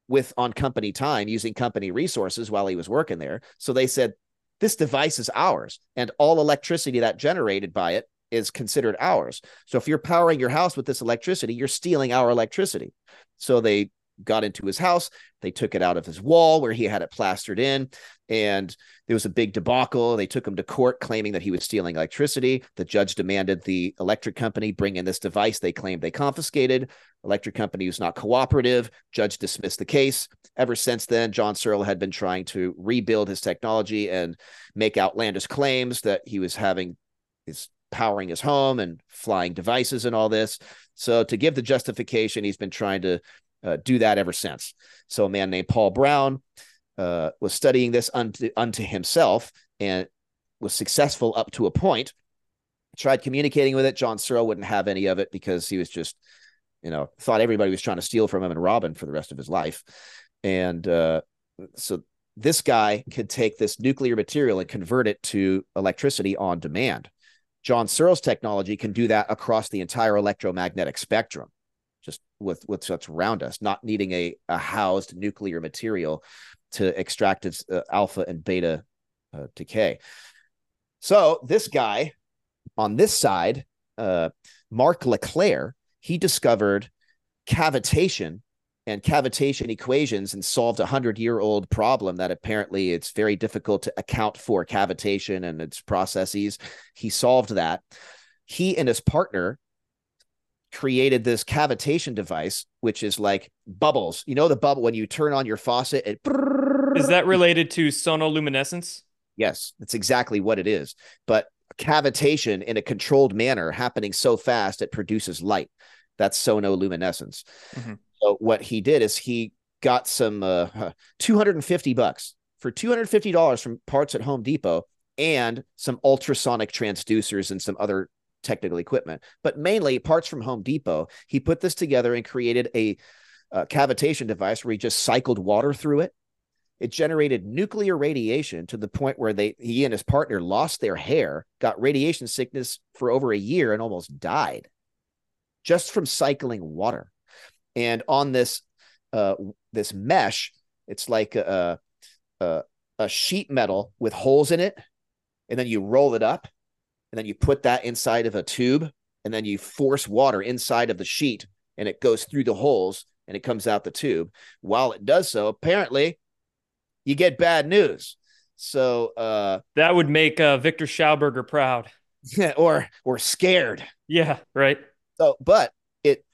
with on company time using company resources while he was working there. So they said, this device is ours, and all electricity that generated by it is considered ours. So if you're powering your house with this electricity, you're stealing our electricity. So they got into his house. They took it out of his wall where he had it plastered in. And there was a big debacle. They took him to court claiming that he was stealing electricity. The judge demanded the electric company bring in this device they claimed they confiscated. Electric company was not cooperative. Judge dismissed the case. Ever since then, John Searle had been trying to rebuild his technology and make outlandish claims that he was having his powering his home and flying devices and all this. So to give the justification, he's been trying to uh, do that ever since. So a man named Paul Brown uh, was studying this unto, unto himself and was successful up to a point. Tried communicating with it. John Searle wouldn't have any of it because he was just, you know, thought everybody was trying to steal from him and rob him for the rest of his life. And uh, so this guy could take this nuclear material and convert it to electricity on demand. John Searle's technology can do that across the entire electromagnetic spectrum just with with what's around us, not needing a, a housed nuclear material to extract its uh, alpha and beta uh, decay. So this guy on this side, uh, Mark LeClair, he discovered cavitation and cavitation equations and solved a hundred year old problem that apparently it's very difficult to account for cavitation and its processes. He solved that. He and his partner created this cavitation device, which is like bubbles. You know, the bubble when you turn on your faucet, it is that related to sonoluminescence? Yes, that's exactly what it is. But cavitation in a controlled manner happening so fast it produces light. That's sonoluminescence. Mm-hmm. So what he did is he got some uh, 250 bucks for $250 from parts at Home Depot and some ultrasonic transducers and some other technical equipment, but mainly parts from Home Depot. He put this together and created a, a cavitation device where he just cycled water through it. It generated nuclear radiation to the point where they he and his partner lost their hair, got radiation sickness for over a year, and almost died just from cycling water. And on this uh, this mesh, it's like a, a, a sheet metal with holes in it, and then you roll it up and then you put that inside of a tube and then you force water inside of the sheet and it goes through the holes and it comes out the tube. While it does so, apparently you get bad news. So uh, that would make uh, Viktor Schauberger proud. or or scared. Yeah, right. So, but it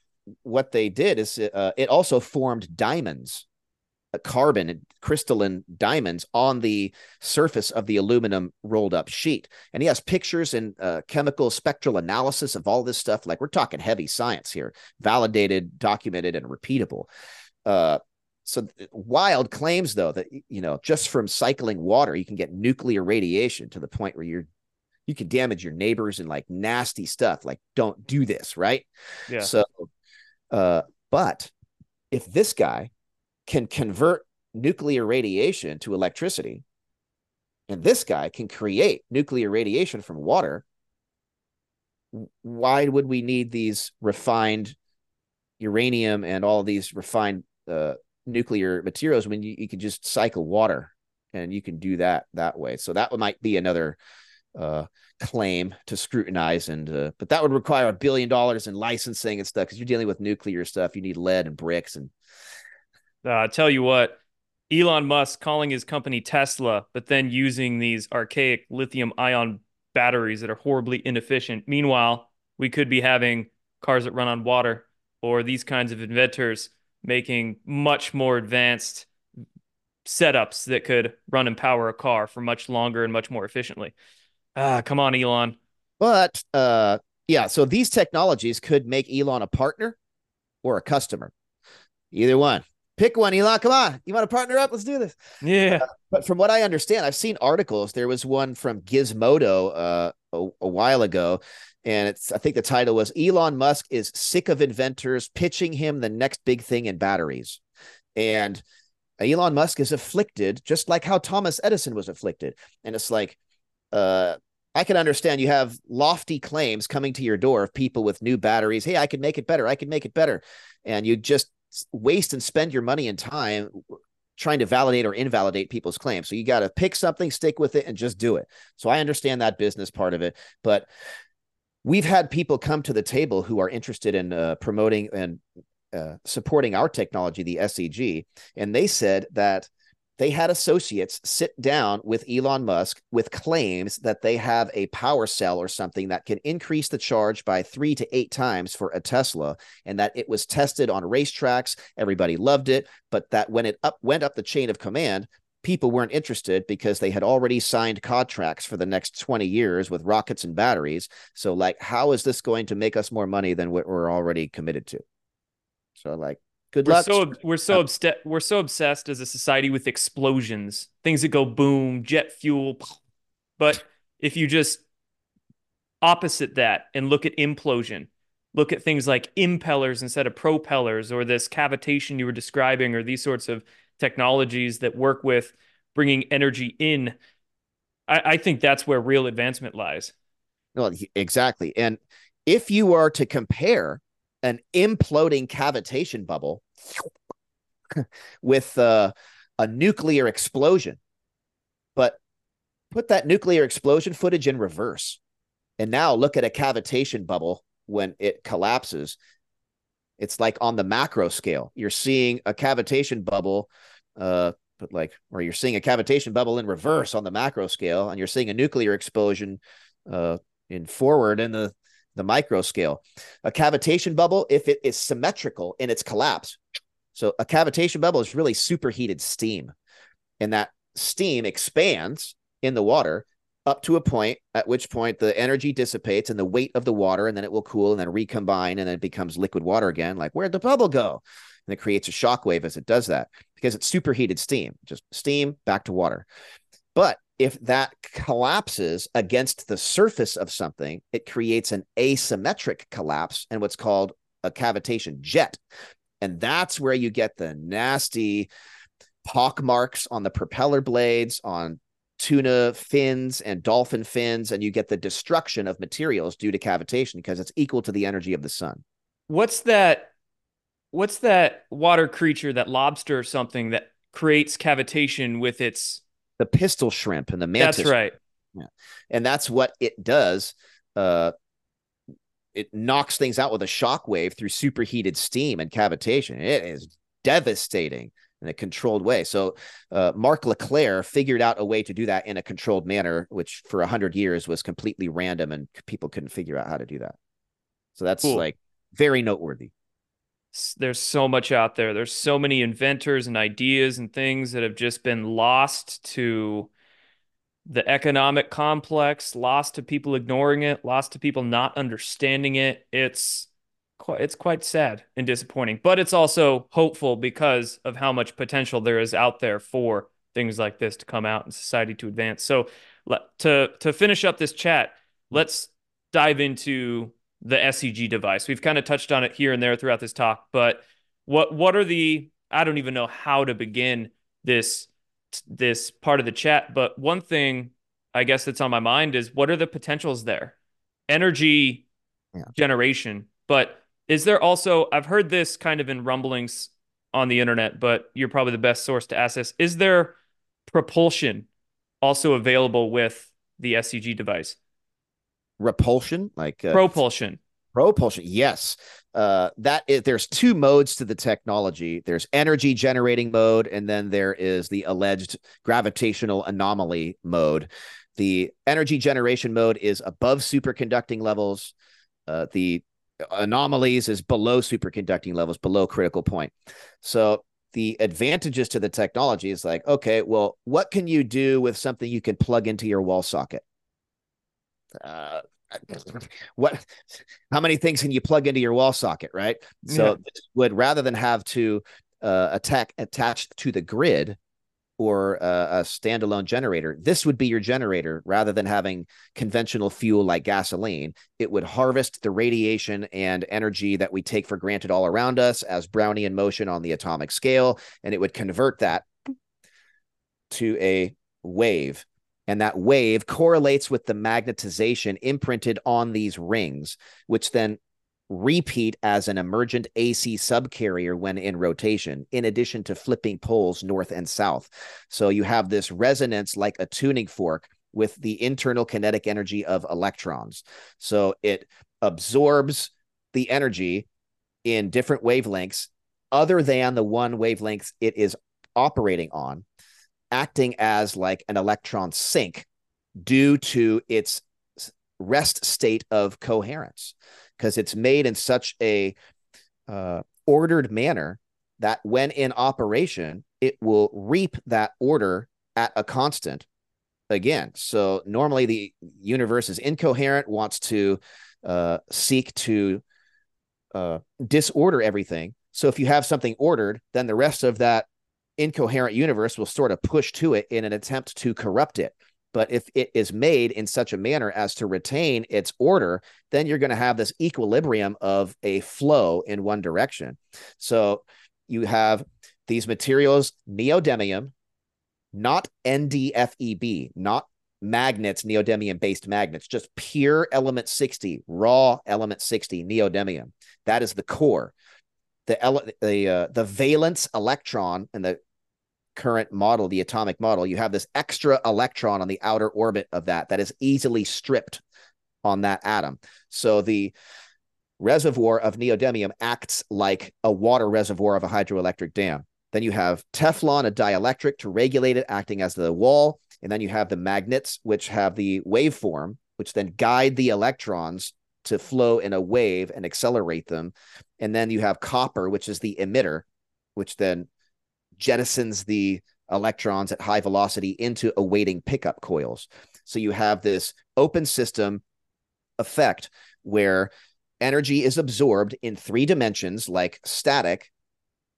what they did is uh, it also formed diamonds carbon and crystalline diamonds on the surface of the aluminum rolled up sheet. And he has pictures and uh, chemical spectral analysis of all this stuff. Like we're talking heavy science here, validated, documented, and repeatable. Uh, so wild claims though that you know just from cycling water you can get nuclear radiation to the point where you're you can damage your neighbors and like nasty stuff like don't do this right yeah so uh but if this guy can convert nuclear radiation to electricity, and this guy can create nuclear radiation from water, why would we need these refined uranium and all these refined uh, nuclear materials when you, you could just cycle water and you can do that that way? So that might be another uh, claim to scrutinize and uh, but that would require a billion dollars in licensing and stuff because you're dealing with nuclear stuff you need lead and bricks and uh, tell you what, Elon Musk calling his company Tesla, but then using these archaic lithium ion batteries that are horribly inefficient. Meanwhile, we could be having cars that run on water or these kinds of inventors making much more advanced setups that could run and power a car for much longer and much more efficiently. Ah, come on, Elon. But uh yeah, so these technologies could make Elon a partner or a customer. Either one. Pick one, Elon. Come on. You want to partner up? Let's do this. Yeah. Uh, but from what I understand, I've seen articles. There was one from Gizmodo uh, a, a while ago. And it's I think the title was Elon Musk is sick of inventors pitching him the next big thing in batteries. And Elon Musk is afflicted, just like how Thomas Edison was afflicted. And it's like, uh, I can understand you have lofty claims coming to your door of people with new batteries. Hey, I can make it better. I can make it better. And you just waste and spend your money and time trying to validate or invalidate people's claims. So you got to pick something, stick with it, and just do it. So I understand that business part of it, but we've had people come to the table who are interested in uh, promoting and uh, supporting our technology, the SEG, and they said that they had associates sit down with Elon Musk with claims that they have a power cell or something that can increase the charge by three to eight times for a Tesla, and that it was tested on racetracks. Everybody loved it, but that when it up went up the chain of command, people weren't interested because they had already signed contracts for the next 20 years with rockets and batteries. So, like, how is this going to make us more money than what we're already committed to? So, like, Good we're luck. So, we're so obsessed. We're so obsessed as a society with explosions, things that go boom, jet fuel. But if you just opposite that and look at implosion, look at things like impellers instead of propellers, or this cavitation you were describing, or these sorts of technologies that work with bringing energy in. I, I think that's where real advancement lies. Well, exactly. And if you are to compare an imploding cavitation bubble with uh, a nuclear explosion. But put that nuclear explosion footage in reverse. And now look at a cavitation bubble when it collapses. It's like on the macro scale. You're seeing a cavitation bubble, uh, but like, or you're seeing a cavitation bubble in reverse on the macro scale, and you're seeing a nuclear explosion uh, in forward in the the micro scale. A cavitation bubble, if it is symmetrical in its collapse, so a cavitation bubble is really superheated steam, and that steam expands in the water up to a point at which point the energy dissipates and the weight of the water, and then it will cool and then recombine, and then it becomes liquid water again. Like, where'd the bubble go? And it creates a shock wave as it does that because it's superheated steam, just steam back to water. But if that collapses against the surface of something, it creates an asymmetric collapse and what's called a cavitation jet. And that's where you get the nasty pock marks on the propeller blades, on tuna fins and dolphin fins, and you get the destruction of materials due to cavitation because it's equal to the energy of the sun. What's that? What's that water creature, that lobster or something that creates cavitation with its the pistol shrimp and the mantis. That's right. Yeah. And that's what it does. Uh, it knocks things out with a shock wave through superheated steam and cavitation. It is devastating in a controlled way. So uh, Mark LeClair figured out a way to do that in a controlled manner, which for a hundred years was completely random and people couldn't figure out how to do that. So that's cool. like very noteworthy. There's so much out there. There's so many inventors and ideas and things that have just been lost to the economic complex, lost to people ignoring it, lost to people not understanding it. It's quite it's quite sad and disappointing, but it's also hopeful because of how much potential there is out there for things like this to come out and society to advance. So to to finish up this chat, let's dive into the SEG device. We've kind of touched on it here and there throughout this talk, but what what are the I don't even know how to begin this this part of the chat, but one thing I guess that's on my mind is what are the potentials there? Energy yeah. generation, but is there also I've heard this kind of in rumblings on the internet, but you're probably the best source to ask this. Is there propulsion also available with the SEG device? Repulsion, like uh, propulsion. Propulsion, yes. Uh, that is, there's two modes to the technology. There's energy generating mode, and then there is the alleged gravitational anomaly mode. The energy generation mode is above superconducting levels. Uh, the anomalies is below superconducting levels, below critical point. So the advantages to the technology is like, okay, well, what can you do with something you can plug into your wall socket? Uh, what how many things can you plug into your wall socket right? Yeah. so would rather than have to uh, attack attached to the grid or uh, a standalone generator this would be your generator. Rather than having conventional fuel like gasoline it would harvest the radiation and energy that we take for granted all around us as brownian motion on the atomic scale and it would convert that to a wave and that wave correlates with the magnetization imprinted on these rings, which then repeat as an emergent AC subcarrier when in rotation, in addition to flipping poles north and south. So you have this resonance like a tuning fork with the internal kinetic energy of electrons. So it absorbs the energy in different wavelengths other than the one wavelength it is operating on acting as like an electron sink due to its rest state of coherence because it's made in such a uh, ordered manner that when in operation it will reap that order at a constant again. So normally the universe is incoherent wants to uh, seek to uh, disorder everything. So if you have something ordered then the rest of that incoherent universe will sort of push to it in an attempt to corrupt it. But if it is made in such a manner as to retain its order, then you're going to have this equilibrium of a flow in one direction. So you have these materials, neodymium, not NDFEB, not magnets, neodymium based magnets, just pure element 60, raw element 60, neodymium. That is the core the the uh, the valence electron in the current model, the atomic model, you have this extra electron on the outer orbit of that that is easily stripped on that atom. So the reservoir of neodymium acts like a water reservoir of a hydroelectric dam. Then you have Teflon, a dielectric to regulate it, acting as the wall. And then you have the magnets, which have the waveform, which then guide the electrons to flow in a wave and accelerate them. And then you have copper, which is the emitter, which then jettisons the electrons at high velocity into awaiting pickup coils. So you have this open system effect where energy is absorbed in three dimensions, like static,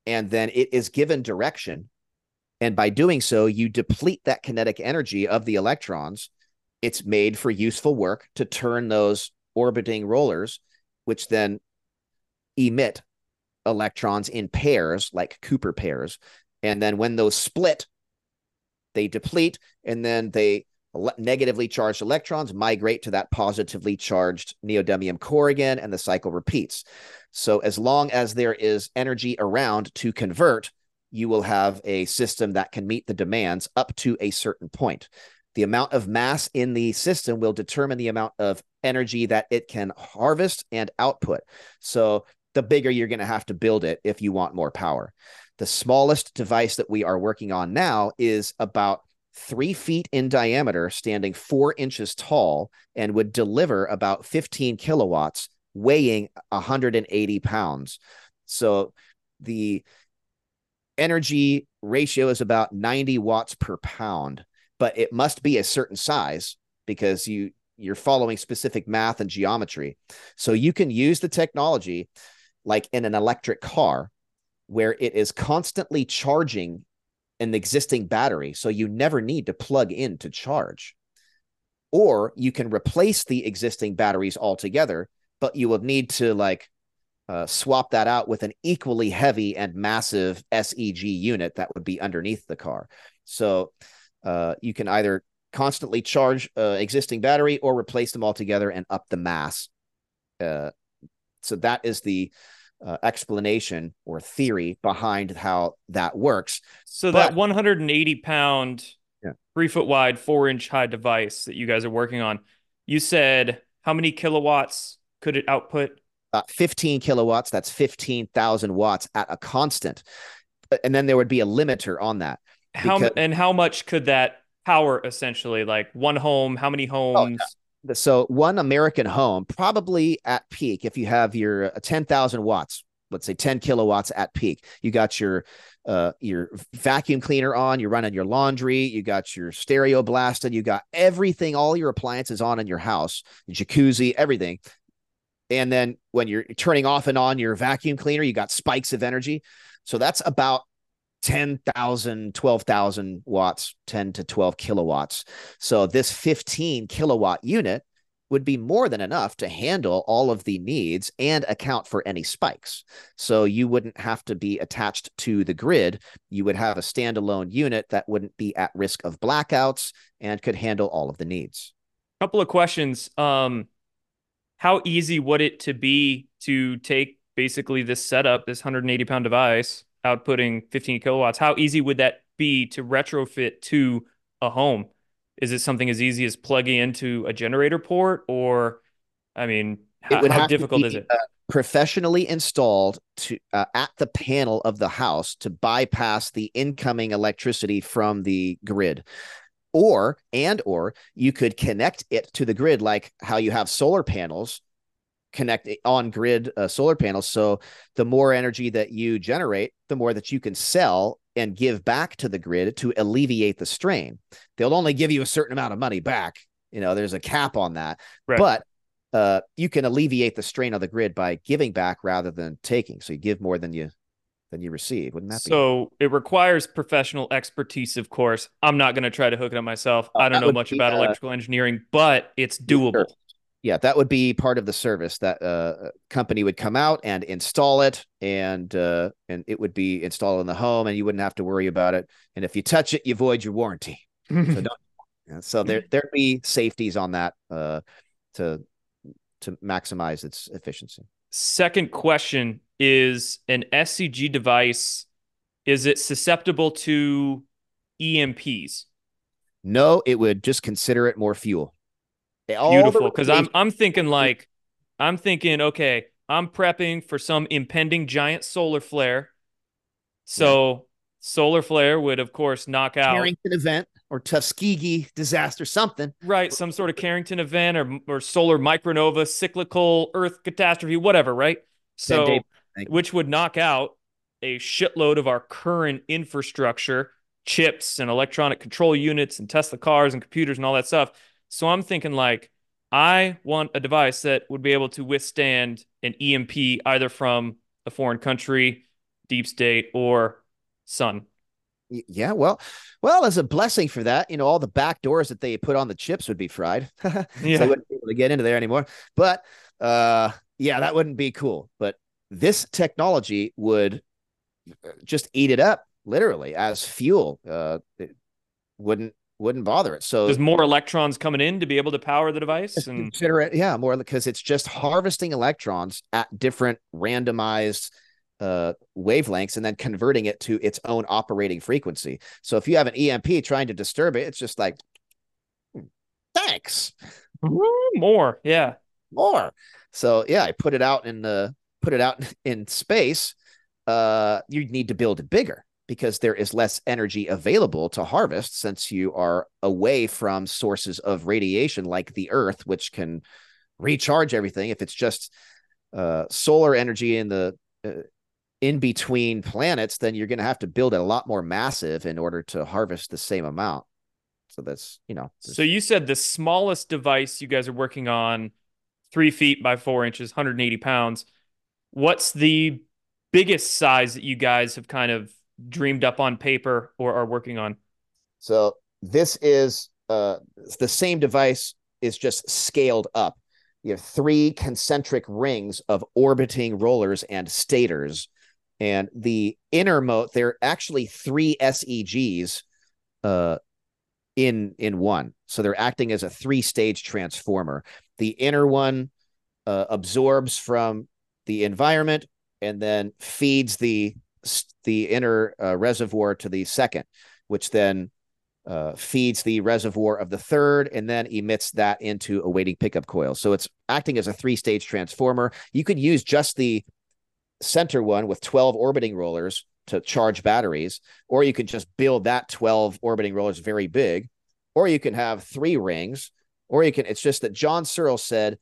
and then it is given direction. And by doing so, you deplete that kinetic energy of the electrons. It's made for useful work to turn those orbiting rollers, which then emit electrons in pairs, like Cooper pairs. And then when those split, they deplete and then they negatively charged electrons migrate to that positively charged neodymium core again, and the cycle repeats. So, as long as there is energy around to convert, you will have a system that can meet the demands up to a certain point. The amount of mass in the system will determine the amount of energy that it can harvest and output. So the bigger you're going to have to build it if you want more power. The smallest device that we are working on now is about three feet in diameter, standing four inches tall, and would deliver about 15 kilowatts, weighing 180 pounds. So the energy ratio is about 90 watts per pound, but it must be a certain size because you you're following specific math and geometry. So you can use the technology like in an electric car where it is constantly charging an existing battery so you never need to plug in to charge. Or you can replace the existing batteries altogether, but you will need to like uh, swap that out with an equally heavy and massive SEG unit that would be underneath the car. So uh, you can either constantly charge uh, existing battery or replace them altogether and up the mass. Uh, so that is the uh, explanation or theory behind how that works. So but, that 180 pound, yeah. three foot wide, four inch high device that you guys are working on, you said how many kilowatts could it output? Uh, 15 kilowatts. That's 15,000 watts at a constant. And then there would be a limiter on that. How and how much could that power essentially? Like one home, how many homes? Oh, yeah. So one American home, probably at peak, if you have your uh, 10,000 watts, let's say 10 kilowatts at peak, you got your uh, your vacuum cleaner on, you're running your laundry, you got your stereo blasted, you got everything, all your appliances on in your house, jacuzzi, everything. And then when you're turning off and on your vacuum cleaner, you got spikes of energy. So that's about 10,000, 12,000 watts, 10 to 12 kilowatts. So this 15 kilowatt unit would be more than enough to handle all of the needs and account for any spikes. So you wouldn't have to be attached to the grid. You would have a standalone unit that wouldn't be at risk of blackouts and could handle all of the needs. Couple of questions. Um, how easy would it to be to take basically this setup, this 180 pound device, outputting 15 kilowatts? How easy would that be to retrofit to a home? Is it something as easy as plugging into a generator port, or I mean, how, how difficult be, is it? Uh, professionally installed to uh, at the panel of the house to bypass the incoming electricity from the grid or and or you could connect it to the grid like how you have solar panels connect on grid uh, solar panels so the more energy that you generate the more that you can sell and give back to the grid to alleviate the strain they'll only give you a certain amount of money back you know there's a cap on that right. but uh, you can alleviate the strain on the grid by giving back rather than taking so you give more than you than you receive. Wouldn't that so be? So it requires professional expertise, of course. I'm not going to try to hook it up myself. Uh, I don't know much be, about uh, electrical engineering, but it's doable. Yeah, that would be part of the service. That uh, company would come out and install it, and uh, and it would be installed in the home, and you wouldn't have to worry about it. And if you touch it, you void your warranty. so don't. So there there'd be safeties on that uh, to to maximize its efficiency. Second question is an SEG device is it susceptible to EMPs? No, it would just consider it more fuel. All Beautiful, because I'm I'm thinking like I'm thinking, okay, I'm prepping for some impending giant solar flare. So yeah. solar flare would of course knock out Carrington event or Tuskegee disaster, something. Right, some sort of Carrington event or or solar micronova, cyclical Earth catastrophe, whatever. Right. So which would knock out a shitload of our current infrastructure, chips and electronic control units and Tesla cars and computers and all that stuff. So I'm thinking like I want a device that would be able to withstand an EMP either from a foreign country, deep state, or sun. Yeah, well, well, as a blessing for that, you know, all the back doors that they put on the chips would be fried. yeah. so they wouldn't be able to get into there anymore. But uh yeah, that wouldn't be cool. But this technology would uh, just eat it up literally as fuel. Uh, it wouldn't wouldn't bother it. So there's more electrons coming in to be able to power the device and consider it, yeah, more because it's just harvesting electrons at different randomized uh wavelengths and then converting it to its own operating frequency. So if you have an EMP trying to disturb it, it's just like hmm, thanks. More, yeah. More. So yeah, I put it out in the put it out in space, uh, you need to build it bigger because there is less energy available to harvest since you are away from sources of radiation like the Earth, which can recharge everything. If it's just uh, solar energy in the uh, in between planets, then you're going to have to build it a lot more massive in order to harvest the same amount. So that's, you know. So you said the smallest device you guys are working on, three feet by four inches, 180 pounds. What's the biggest size that you guys have kind of dreamed up on paper or are working on? So this is uh, the same device is just scaled up. You have three concentric rings of orbiting rollers and stators. And the inner moat, there are actually three SEGs uh, in in one. So they're acting as a three-stage transformer. The inner one uh, absorbs from the environment and then feeds the the inner uh, reservoir to the second, which then uh, feeds the reservoir of the third and then emits that into a waiting pickup coil. So it's acting as a three stage transformer. You could use just the center one with 12 orbiting rollers to charge batteries, or you could just build that 12 orbiting rollers very big, or you can have three rings, or you can, it's just that John Searl said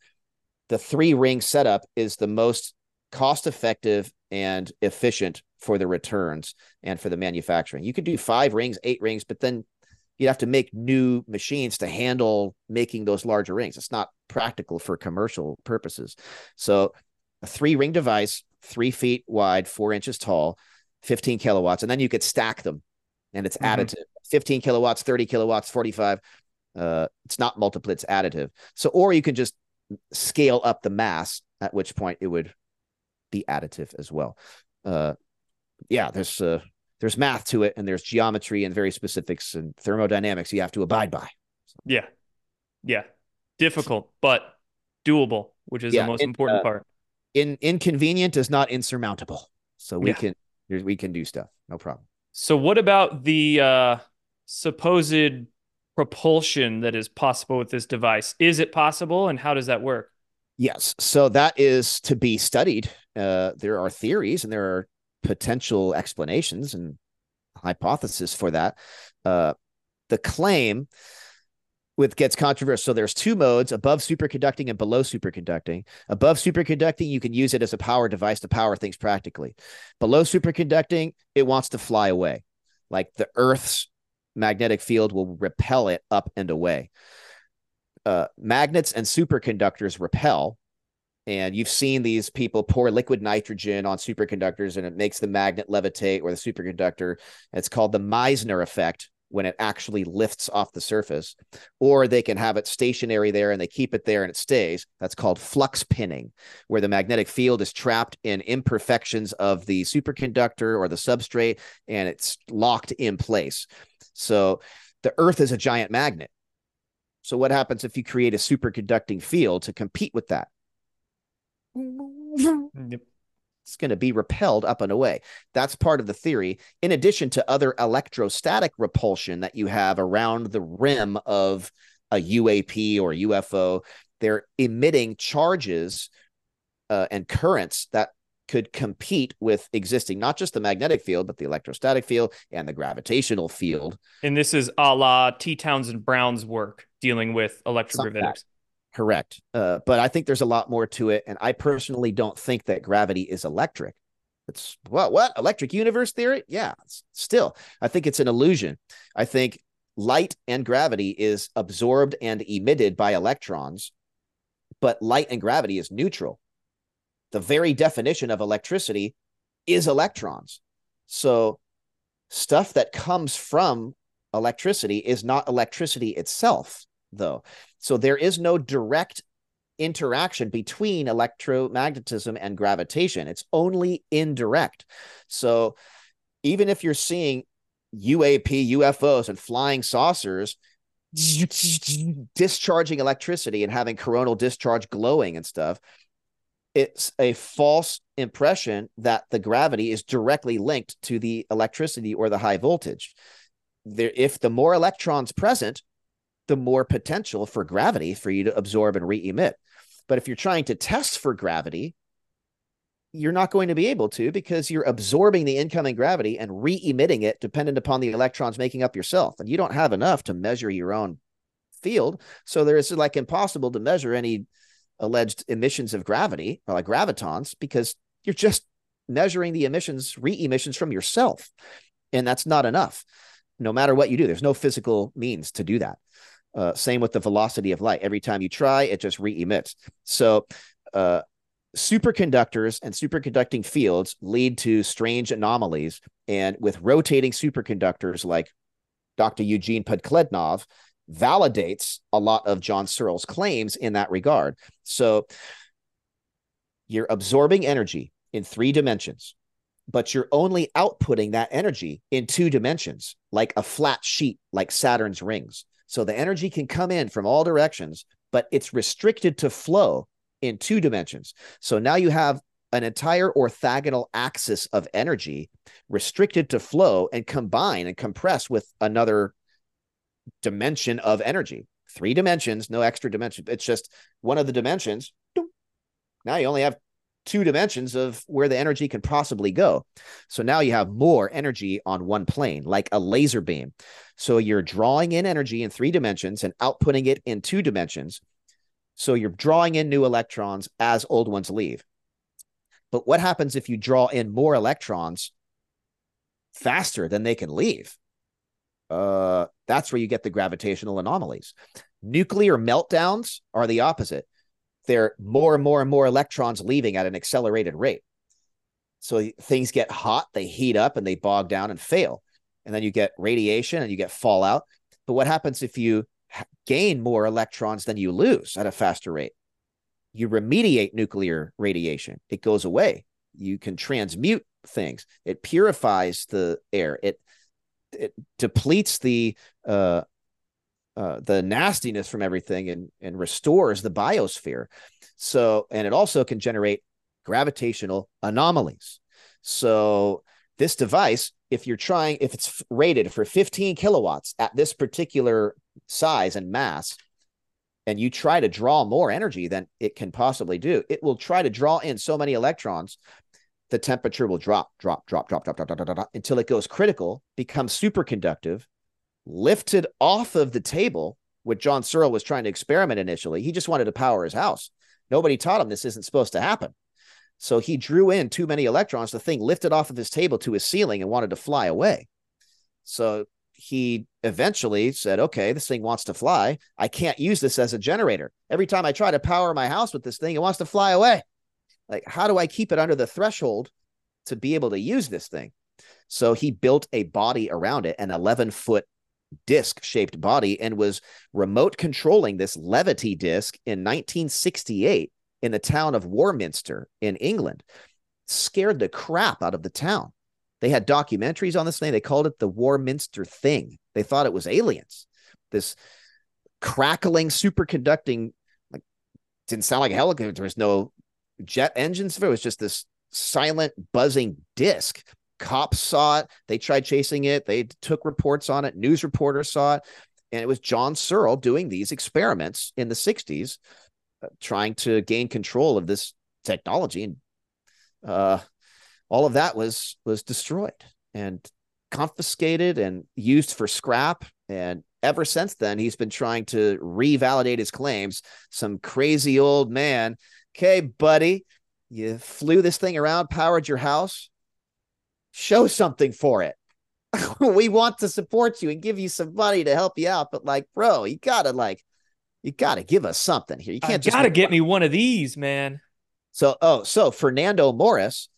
the three ring setup is the most cost effective and efficient for the returns and for the manufacturing. You could do five rings, eight rings, but then you'd have to make new machines to handle making those larger rings. It's not practical for commercial purposes. So a three ring device, three feet wide, four inches tall, 15 kilowatts, and then you could stack them and it's mm-hmm. additive 15 kilowatts, 30 kilowatts, 45. Uh, it's not multiple, it's additive. So, or you can just scale up the mass, at which point it would be additive as well. Uh, yeah, there's uh, there's math to it and there's geometry and very specifics and thermodynamics you have to abide by. Yeah. Yeah. Difficult, but doable, which is yeah, the most important uh, part. In inconvenient is not insurmountable. So we yeah. can we can do stuff. No problem. So what about the uh supposed propulsion that is possible with this device? Is it possible and how does that work? Yes. So that is to be studied. Uh, there are theories and there are potential explanations and hypothesis for that. Uh, the claim with gets controversial. So there's two modes above superconducting and below superconducting. Above superconducting, you can use it as a power device to power things practically. Below superconducting, it wants to fly away. Like the Earth's magnetic field will repel it up and away. Uh, magnets and superconductors repel, and you've seen these people pour liquid nitrogen on superconductors and it makes the magnet levitate or the superconductor. It's called the Meissner effect when it actually lifts off the surface. Or they can have it stationary there and they keep it there and it stays. That's called flux pinning, where the magnetic field is trapped in imperfections of the superconductor or the substrate and it's locked in place. So the Earth is a giant magnet. So what happens if you create a superconducting field to compete with that? Yep. It's going to be repelled up and away. That's part of the theory, in addition to other electrostatic repulsion that you have around the rim of a UAP or UFO. They're emitting charges uh, and currents that could compete with existing, not just the magnetic field, but the electrostatic field and the gravitational field. And this is a la T. Townsend Brown's work dealing with electrogravitics. Correct. Uh, but I think there's a lot more to it. And I personally don't think that gravity is electric. It's what, what? Electric universe theory? Yeah, still, I think it's an illusion. I think light and gravity is absorbed and emitted by electrons, but light and gravity is neutral. The very definition of electricity is electrons. So stuff that comes from electricity is not electricity itself though. So there is no direct interaction between electromagnetism and gravitation. It's only indirect. So even if you're seeing UAP, UFOs, and flying saucers discharging electricity and having coronal discharge glowing and stuff, it's a false impression that the gravity is directly linked to the electricity or the high voltage. There, if the more electrons present, the more potential for gravity for you to absorb and re-emit. But if you're trying to test for gravity, you're not going to be able to because you're absorbing the incoming gravity and re-emitting it dependent upon the electrons making up yourself. And you don't have enough to measure your own field. So there is like impossible to measure any alleged emissions of gravity or like gravitons because you're just measuring the emissions, re emissions from yourself. And that's not enough. No matter what you do, there's no physical means to do that. Uh, same with the velocity of light. Every time you try, it just re emits. So, uh, superconductors and superconducting fields lead to strange anomalies. And with rotating superconductors like Dr. Eugene Podkletnov validates a lot of John Searl's claims in that regard. So you're absorbing energy in three dimensions, but you're only outputting that energy in two dimensions, like a flat sheet, like Saturn's rings. So the energy can come in from all directions, but it's restricted to flow in two dimensions. So now you have an entire orthogonal axis of energy restricted to flow and combine and compress with another dimension of energy. Three dimensions, no extra dimension. It's just one of the dimensions. Now you only have two dimensions of where the energy can possibly go. So now you have more energy on one plane, like a laser beam. So you're drawing in energy in three dimensions and outputting it in two dimensions. So you're drawing in new electrons as old ones leave. But what happens if you draw in more electrons faster than they can leave? Uh, that's where you get the gravitational anomalies. Nuclear meltdowns are the opposite. They're more and more and more electrons leaving at an accelerated rate. So things get hot, they heat up, and they bog down and fail. And then you get radiation and you get fallout. But what happens if you gain more electrons than you lose at a faster rate? You remediate nuclear radiation, it goes away. You can transmute things, it purifies the air, it it depletes the uh, uh, the nastiness from everything and and restores the biosphere. So and it also can generate gravitational anomalies. So this device, if you're trying, if it's rated for 15 kilowatts at this particular size and mass, and you try to draw more energy than it can possibly do, it will try to draw in so many electrons the temperature will drop, drop, drop, drop, drop, drop, drop, drop, drop until it goes critical, becomes superconductive, lifted off of the table. What John Searl was trying to experiment initially, he just wanted to power his house. Nobody taught him this isn't supposed to happen. So he drew in too many electrons. The thing lifted off of his table to his ceiling and wanted to fly away. So he eventually said, okay, this thing wants to fly. I can't use this as a generator. Every time I try to power my house with this thing, it wants to fly away like how do i keep it under the threshold to be able to use this thing so he built a body around it an 11 foot disc shaped body and was remote controlling this levity disc in 1968 in the town of warminster in england. Scared the crap out of the town. They had documentaries on this thing. They called it the warminster thing. They thought it was aliens. This crackling superconducting like didn't sound like a helicopter. There was no jet engines. It was just this silent buzzing disc. Cops saw it. They tried chasing it. They took reports on it. News reporters saw it. And it was John Searl doing these experiments in the 60s, uh, trying to gain control of this technology. And uh, all of that was was destroyed and confiscated and used for scrap. And ever since then, he's been trying to revalidate his claims. Some crazy old man Okay, buddy, you flew this thing around, powered your house. Show something for it. we want to support you and give you some money to help you out, but like, bro, you gotta like, you gotta give us something here. You can't I just gotta get me one of these, man. So, oh, so Fernando Morris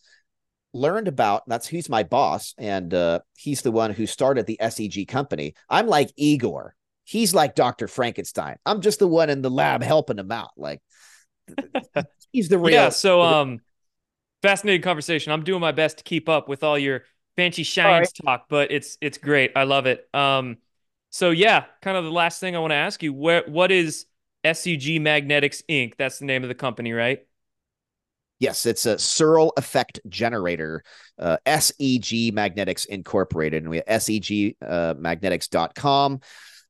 learned about that's who's my boss, and uh, he's the one who started the SEG company. I'm like Igor. He's like Dr. Frankenstein. I'm just the one in the lab helping him out. Like, he's the real. Yeah. So, um, fascinating conversation. I'm doing my best to keep up with all your fancy shines right. talk, but it's it's great. I love it. Um, so yeah, kind of the last thing I want to ask you: where what is SEG Magnetics Inc? That's the name of the company, right? Yes, it's a Searl Effect Generator, uh, SEG Magnetics Incorporated, and we have segmagnetics.com.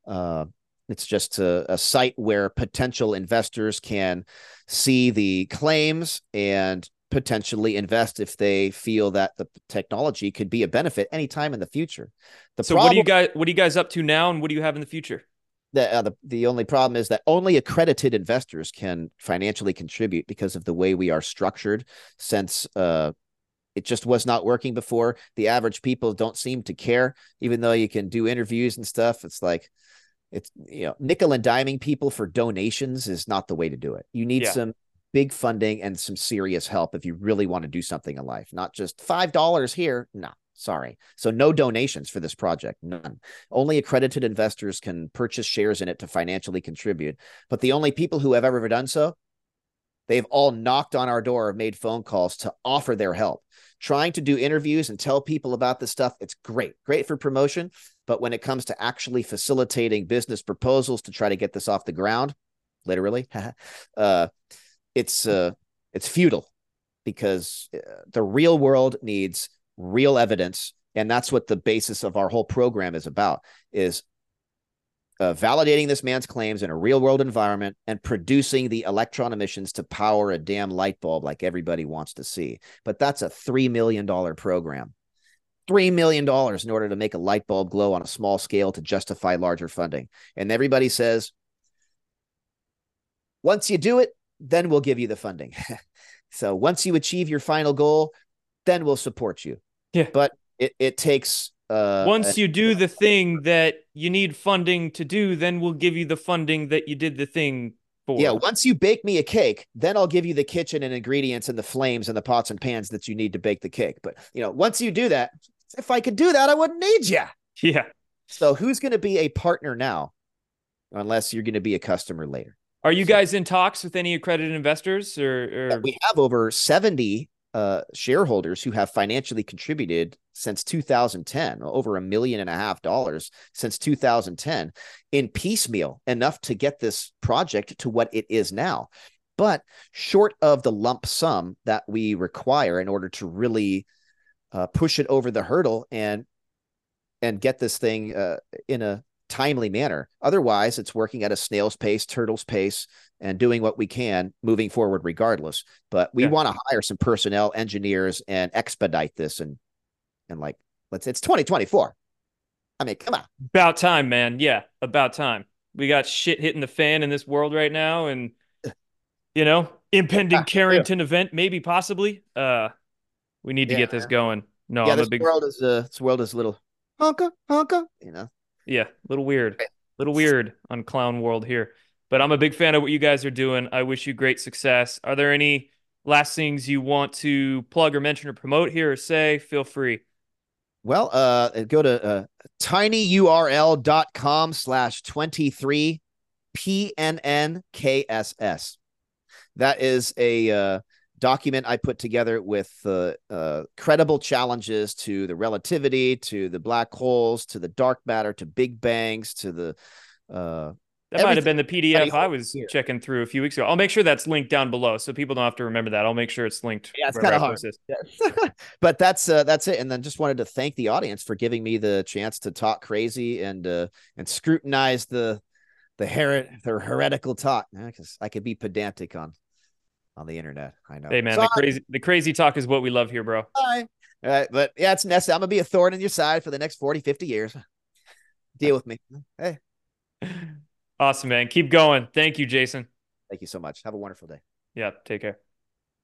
Uh, it's just a, a site where potential investors can see the claims and potentially invest if they feel that the technology could be a benefit anytime in the future. The so problem, what do you guys what are you guys up to now and what do you have in the future? The, uh, the the only problem is that only accredited investors can financially contribute because of the way we are structured since uh it just was not working before. The average people don't seem to care, even though you can do interviews and stuff. It's like it's you know nickel and diming people for donations is not the way to do it. You need yeah. some big funding and some serious help if you really want to do something in life, not just five dollars here. No, sorry. So no donations for this project, none. Only accredited investors can purchase shares in it to financially contribute. But the only people who have ever done so They've all knocked on our door, made phone calls to offer their help. Trying to do interviews and tell people about this stuff, it's great, great for promotion. But when it comes to actually facilitating business proposals to try to get this off the ground, literally, uh, it's uh, it's futile because uh, the real world needs real evidence, and that's what the basis of our whole program is about: is uh, validating this man's claims in a real world environment and producing the electron emissions to power a damn light bulb like everybody wants to see. But that's a $3 million program. $3 million in order to make a light bulb glow on a small scale to justify larger funding. And everybody says, once you do it, then we'll give you the funding. so once you achieve your final goal, then we'll support you. Yeah. But it, it takes uh, Once you do the thing that you need funding to do, then we'll give you the funding that you did the thing for. Yeah, once you bake me a cake, then I'll give you the kitchen and ingredients and the flames and the pots and pans that you need to bake the cake. But you know, once you do that, if I could do that, I wouldn't need you. Yeah. So who's going to be a partner now, unless you're going to be a customer later? Are you guys in talks with any accredited investors or, or... we have over 70 uh, shareholders who have financially contributed since 2010, over a million and a half dollars since 2010 in piecemeal, enough to get this project to what it is now. But short of the lump sum that we require in order to really uh, push it over the hurdle and and get this thing uh, in a timely manner. Otherwise, it's working at a snail's pace, turtle's pace, and doing what we can moving forward regardless. But we yeah. want to hire some personnel, engineers, and expedite this and and like let's it's 2024. I mean, come on. About time, man. Yeah, about time. We got shit hitting the fan in this world right now, and you know, impending Carrington yeah. event, maybe possibly. Uh we need to yeah, get this going. No, yeah, I'm this big world is uh this world is a little honka honka, you know. Yeah, a little weird. A little weird on clown world here. But I'm a big fan of what you guys are doing. I wish you great success. Are there any last things you want to plug or mention or promote here or say? Feel free. Well, uh, go to uh, tinyurl.com slash 23 PNNKSS. That is a uh, document I put together with uh, uh, credible challenges to the relativity, to the black holes, to the dark matter, to big bangs, to the uh, that might have been the PDF I was here. checking through a few weeks ago. I'll make sure that's linked down below so people don't have to remember that. I'll make sure it's linked. Yeah, it's kind of hard. Yeah. but that's uh, that's it. And then just wanted to thank the audience for giving me the chance to talk crazy and uh, and scrutinize the the her- the heretical talk because I could be pedantic on on the internet. I know. Hey man, the crazy the crazy talk is what we love here, bro. All right. but yeah, it's necessary. I'm gonna be a thorn in your side for the next 40, 50 years. Deal with me. Hey. Awesome, man. Keep going. Thank you, Jason. Thank you so much. Have a wonderful day. Yeah, take care.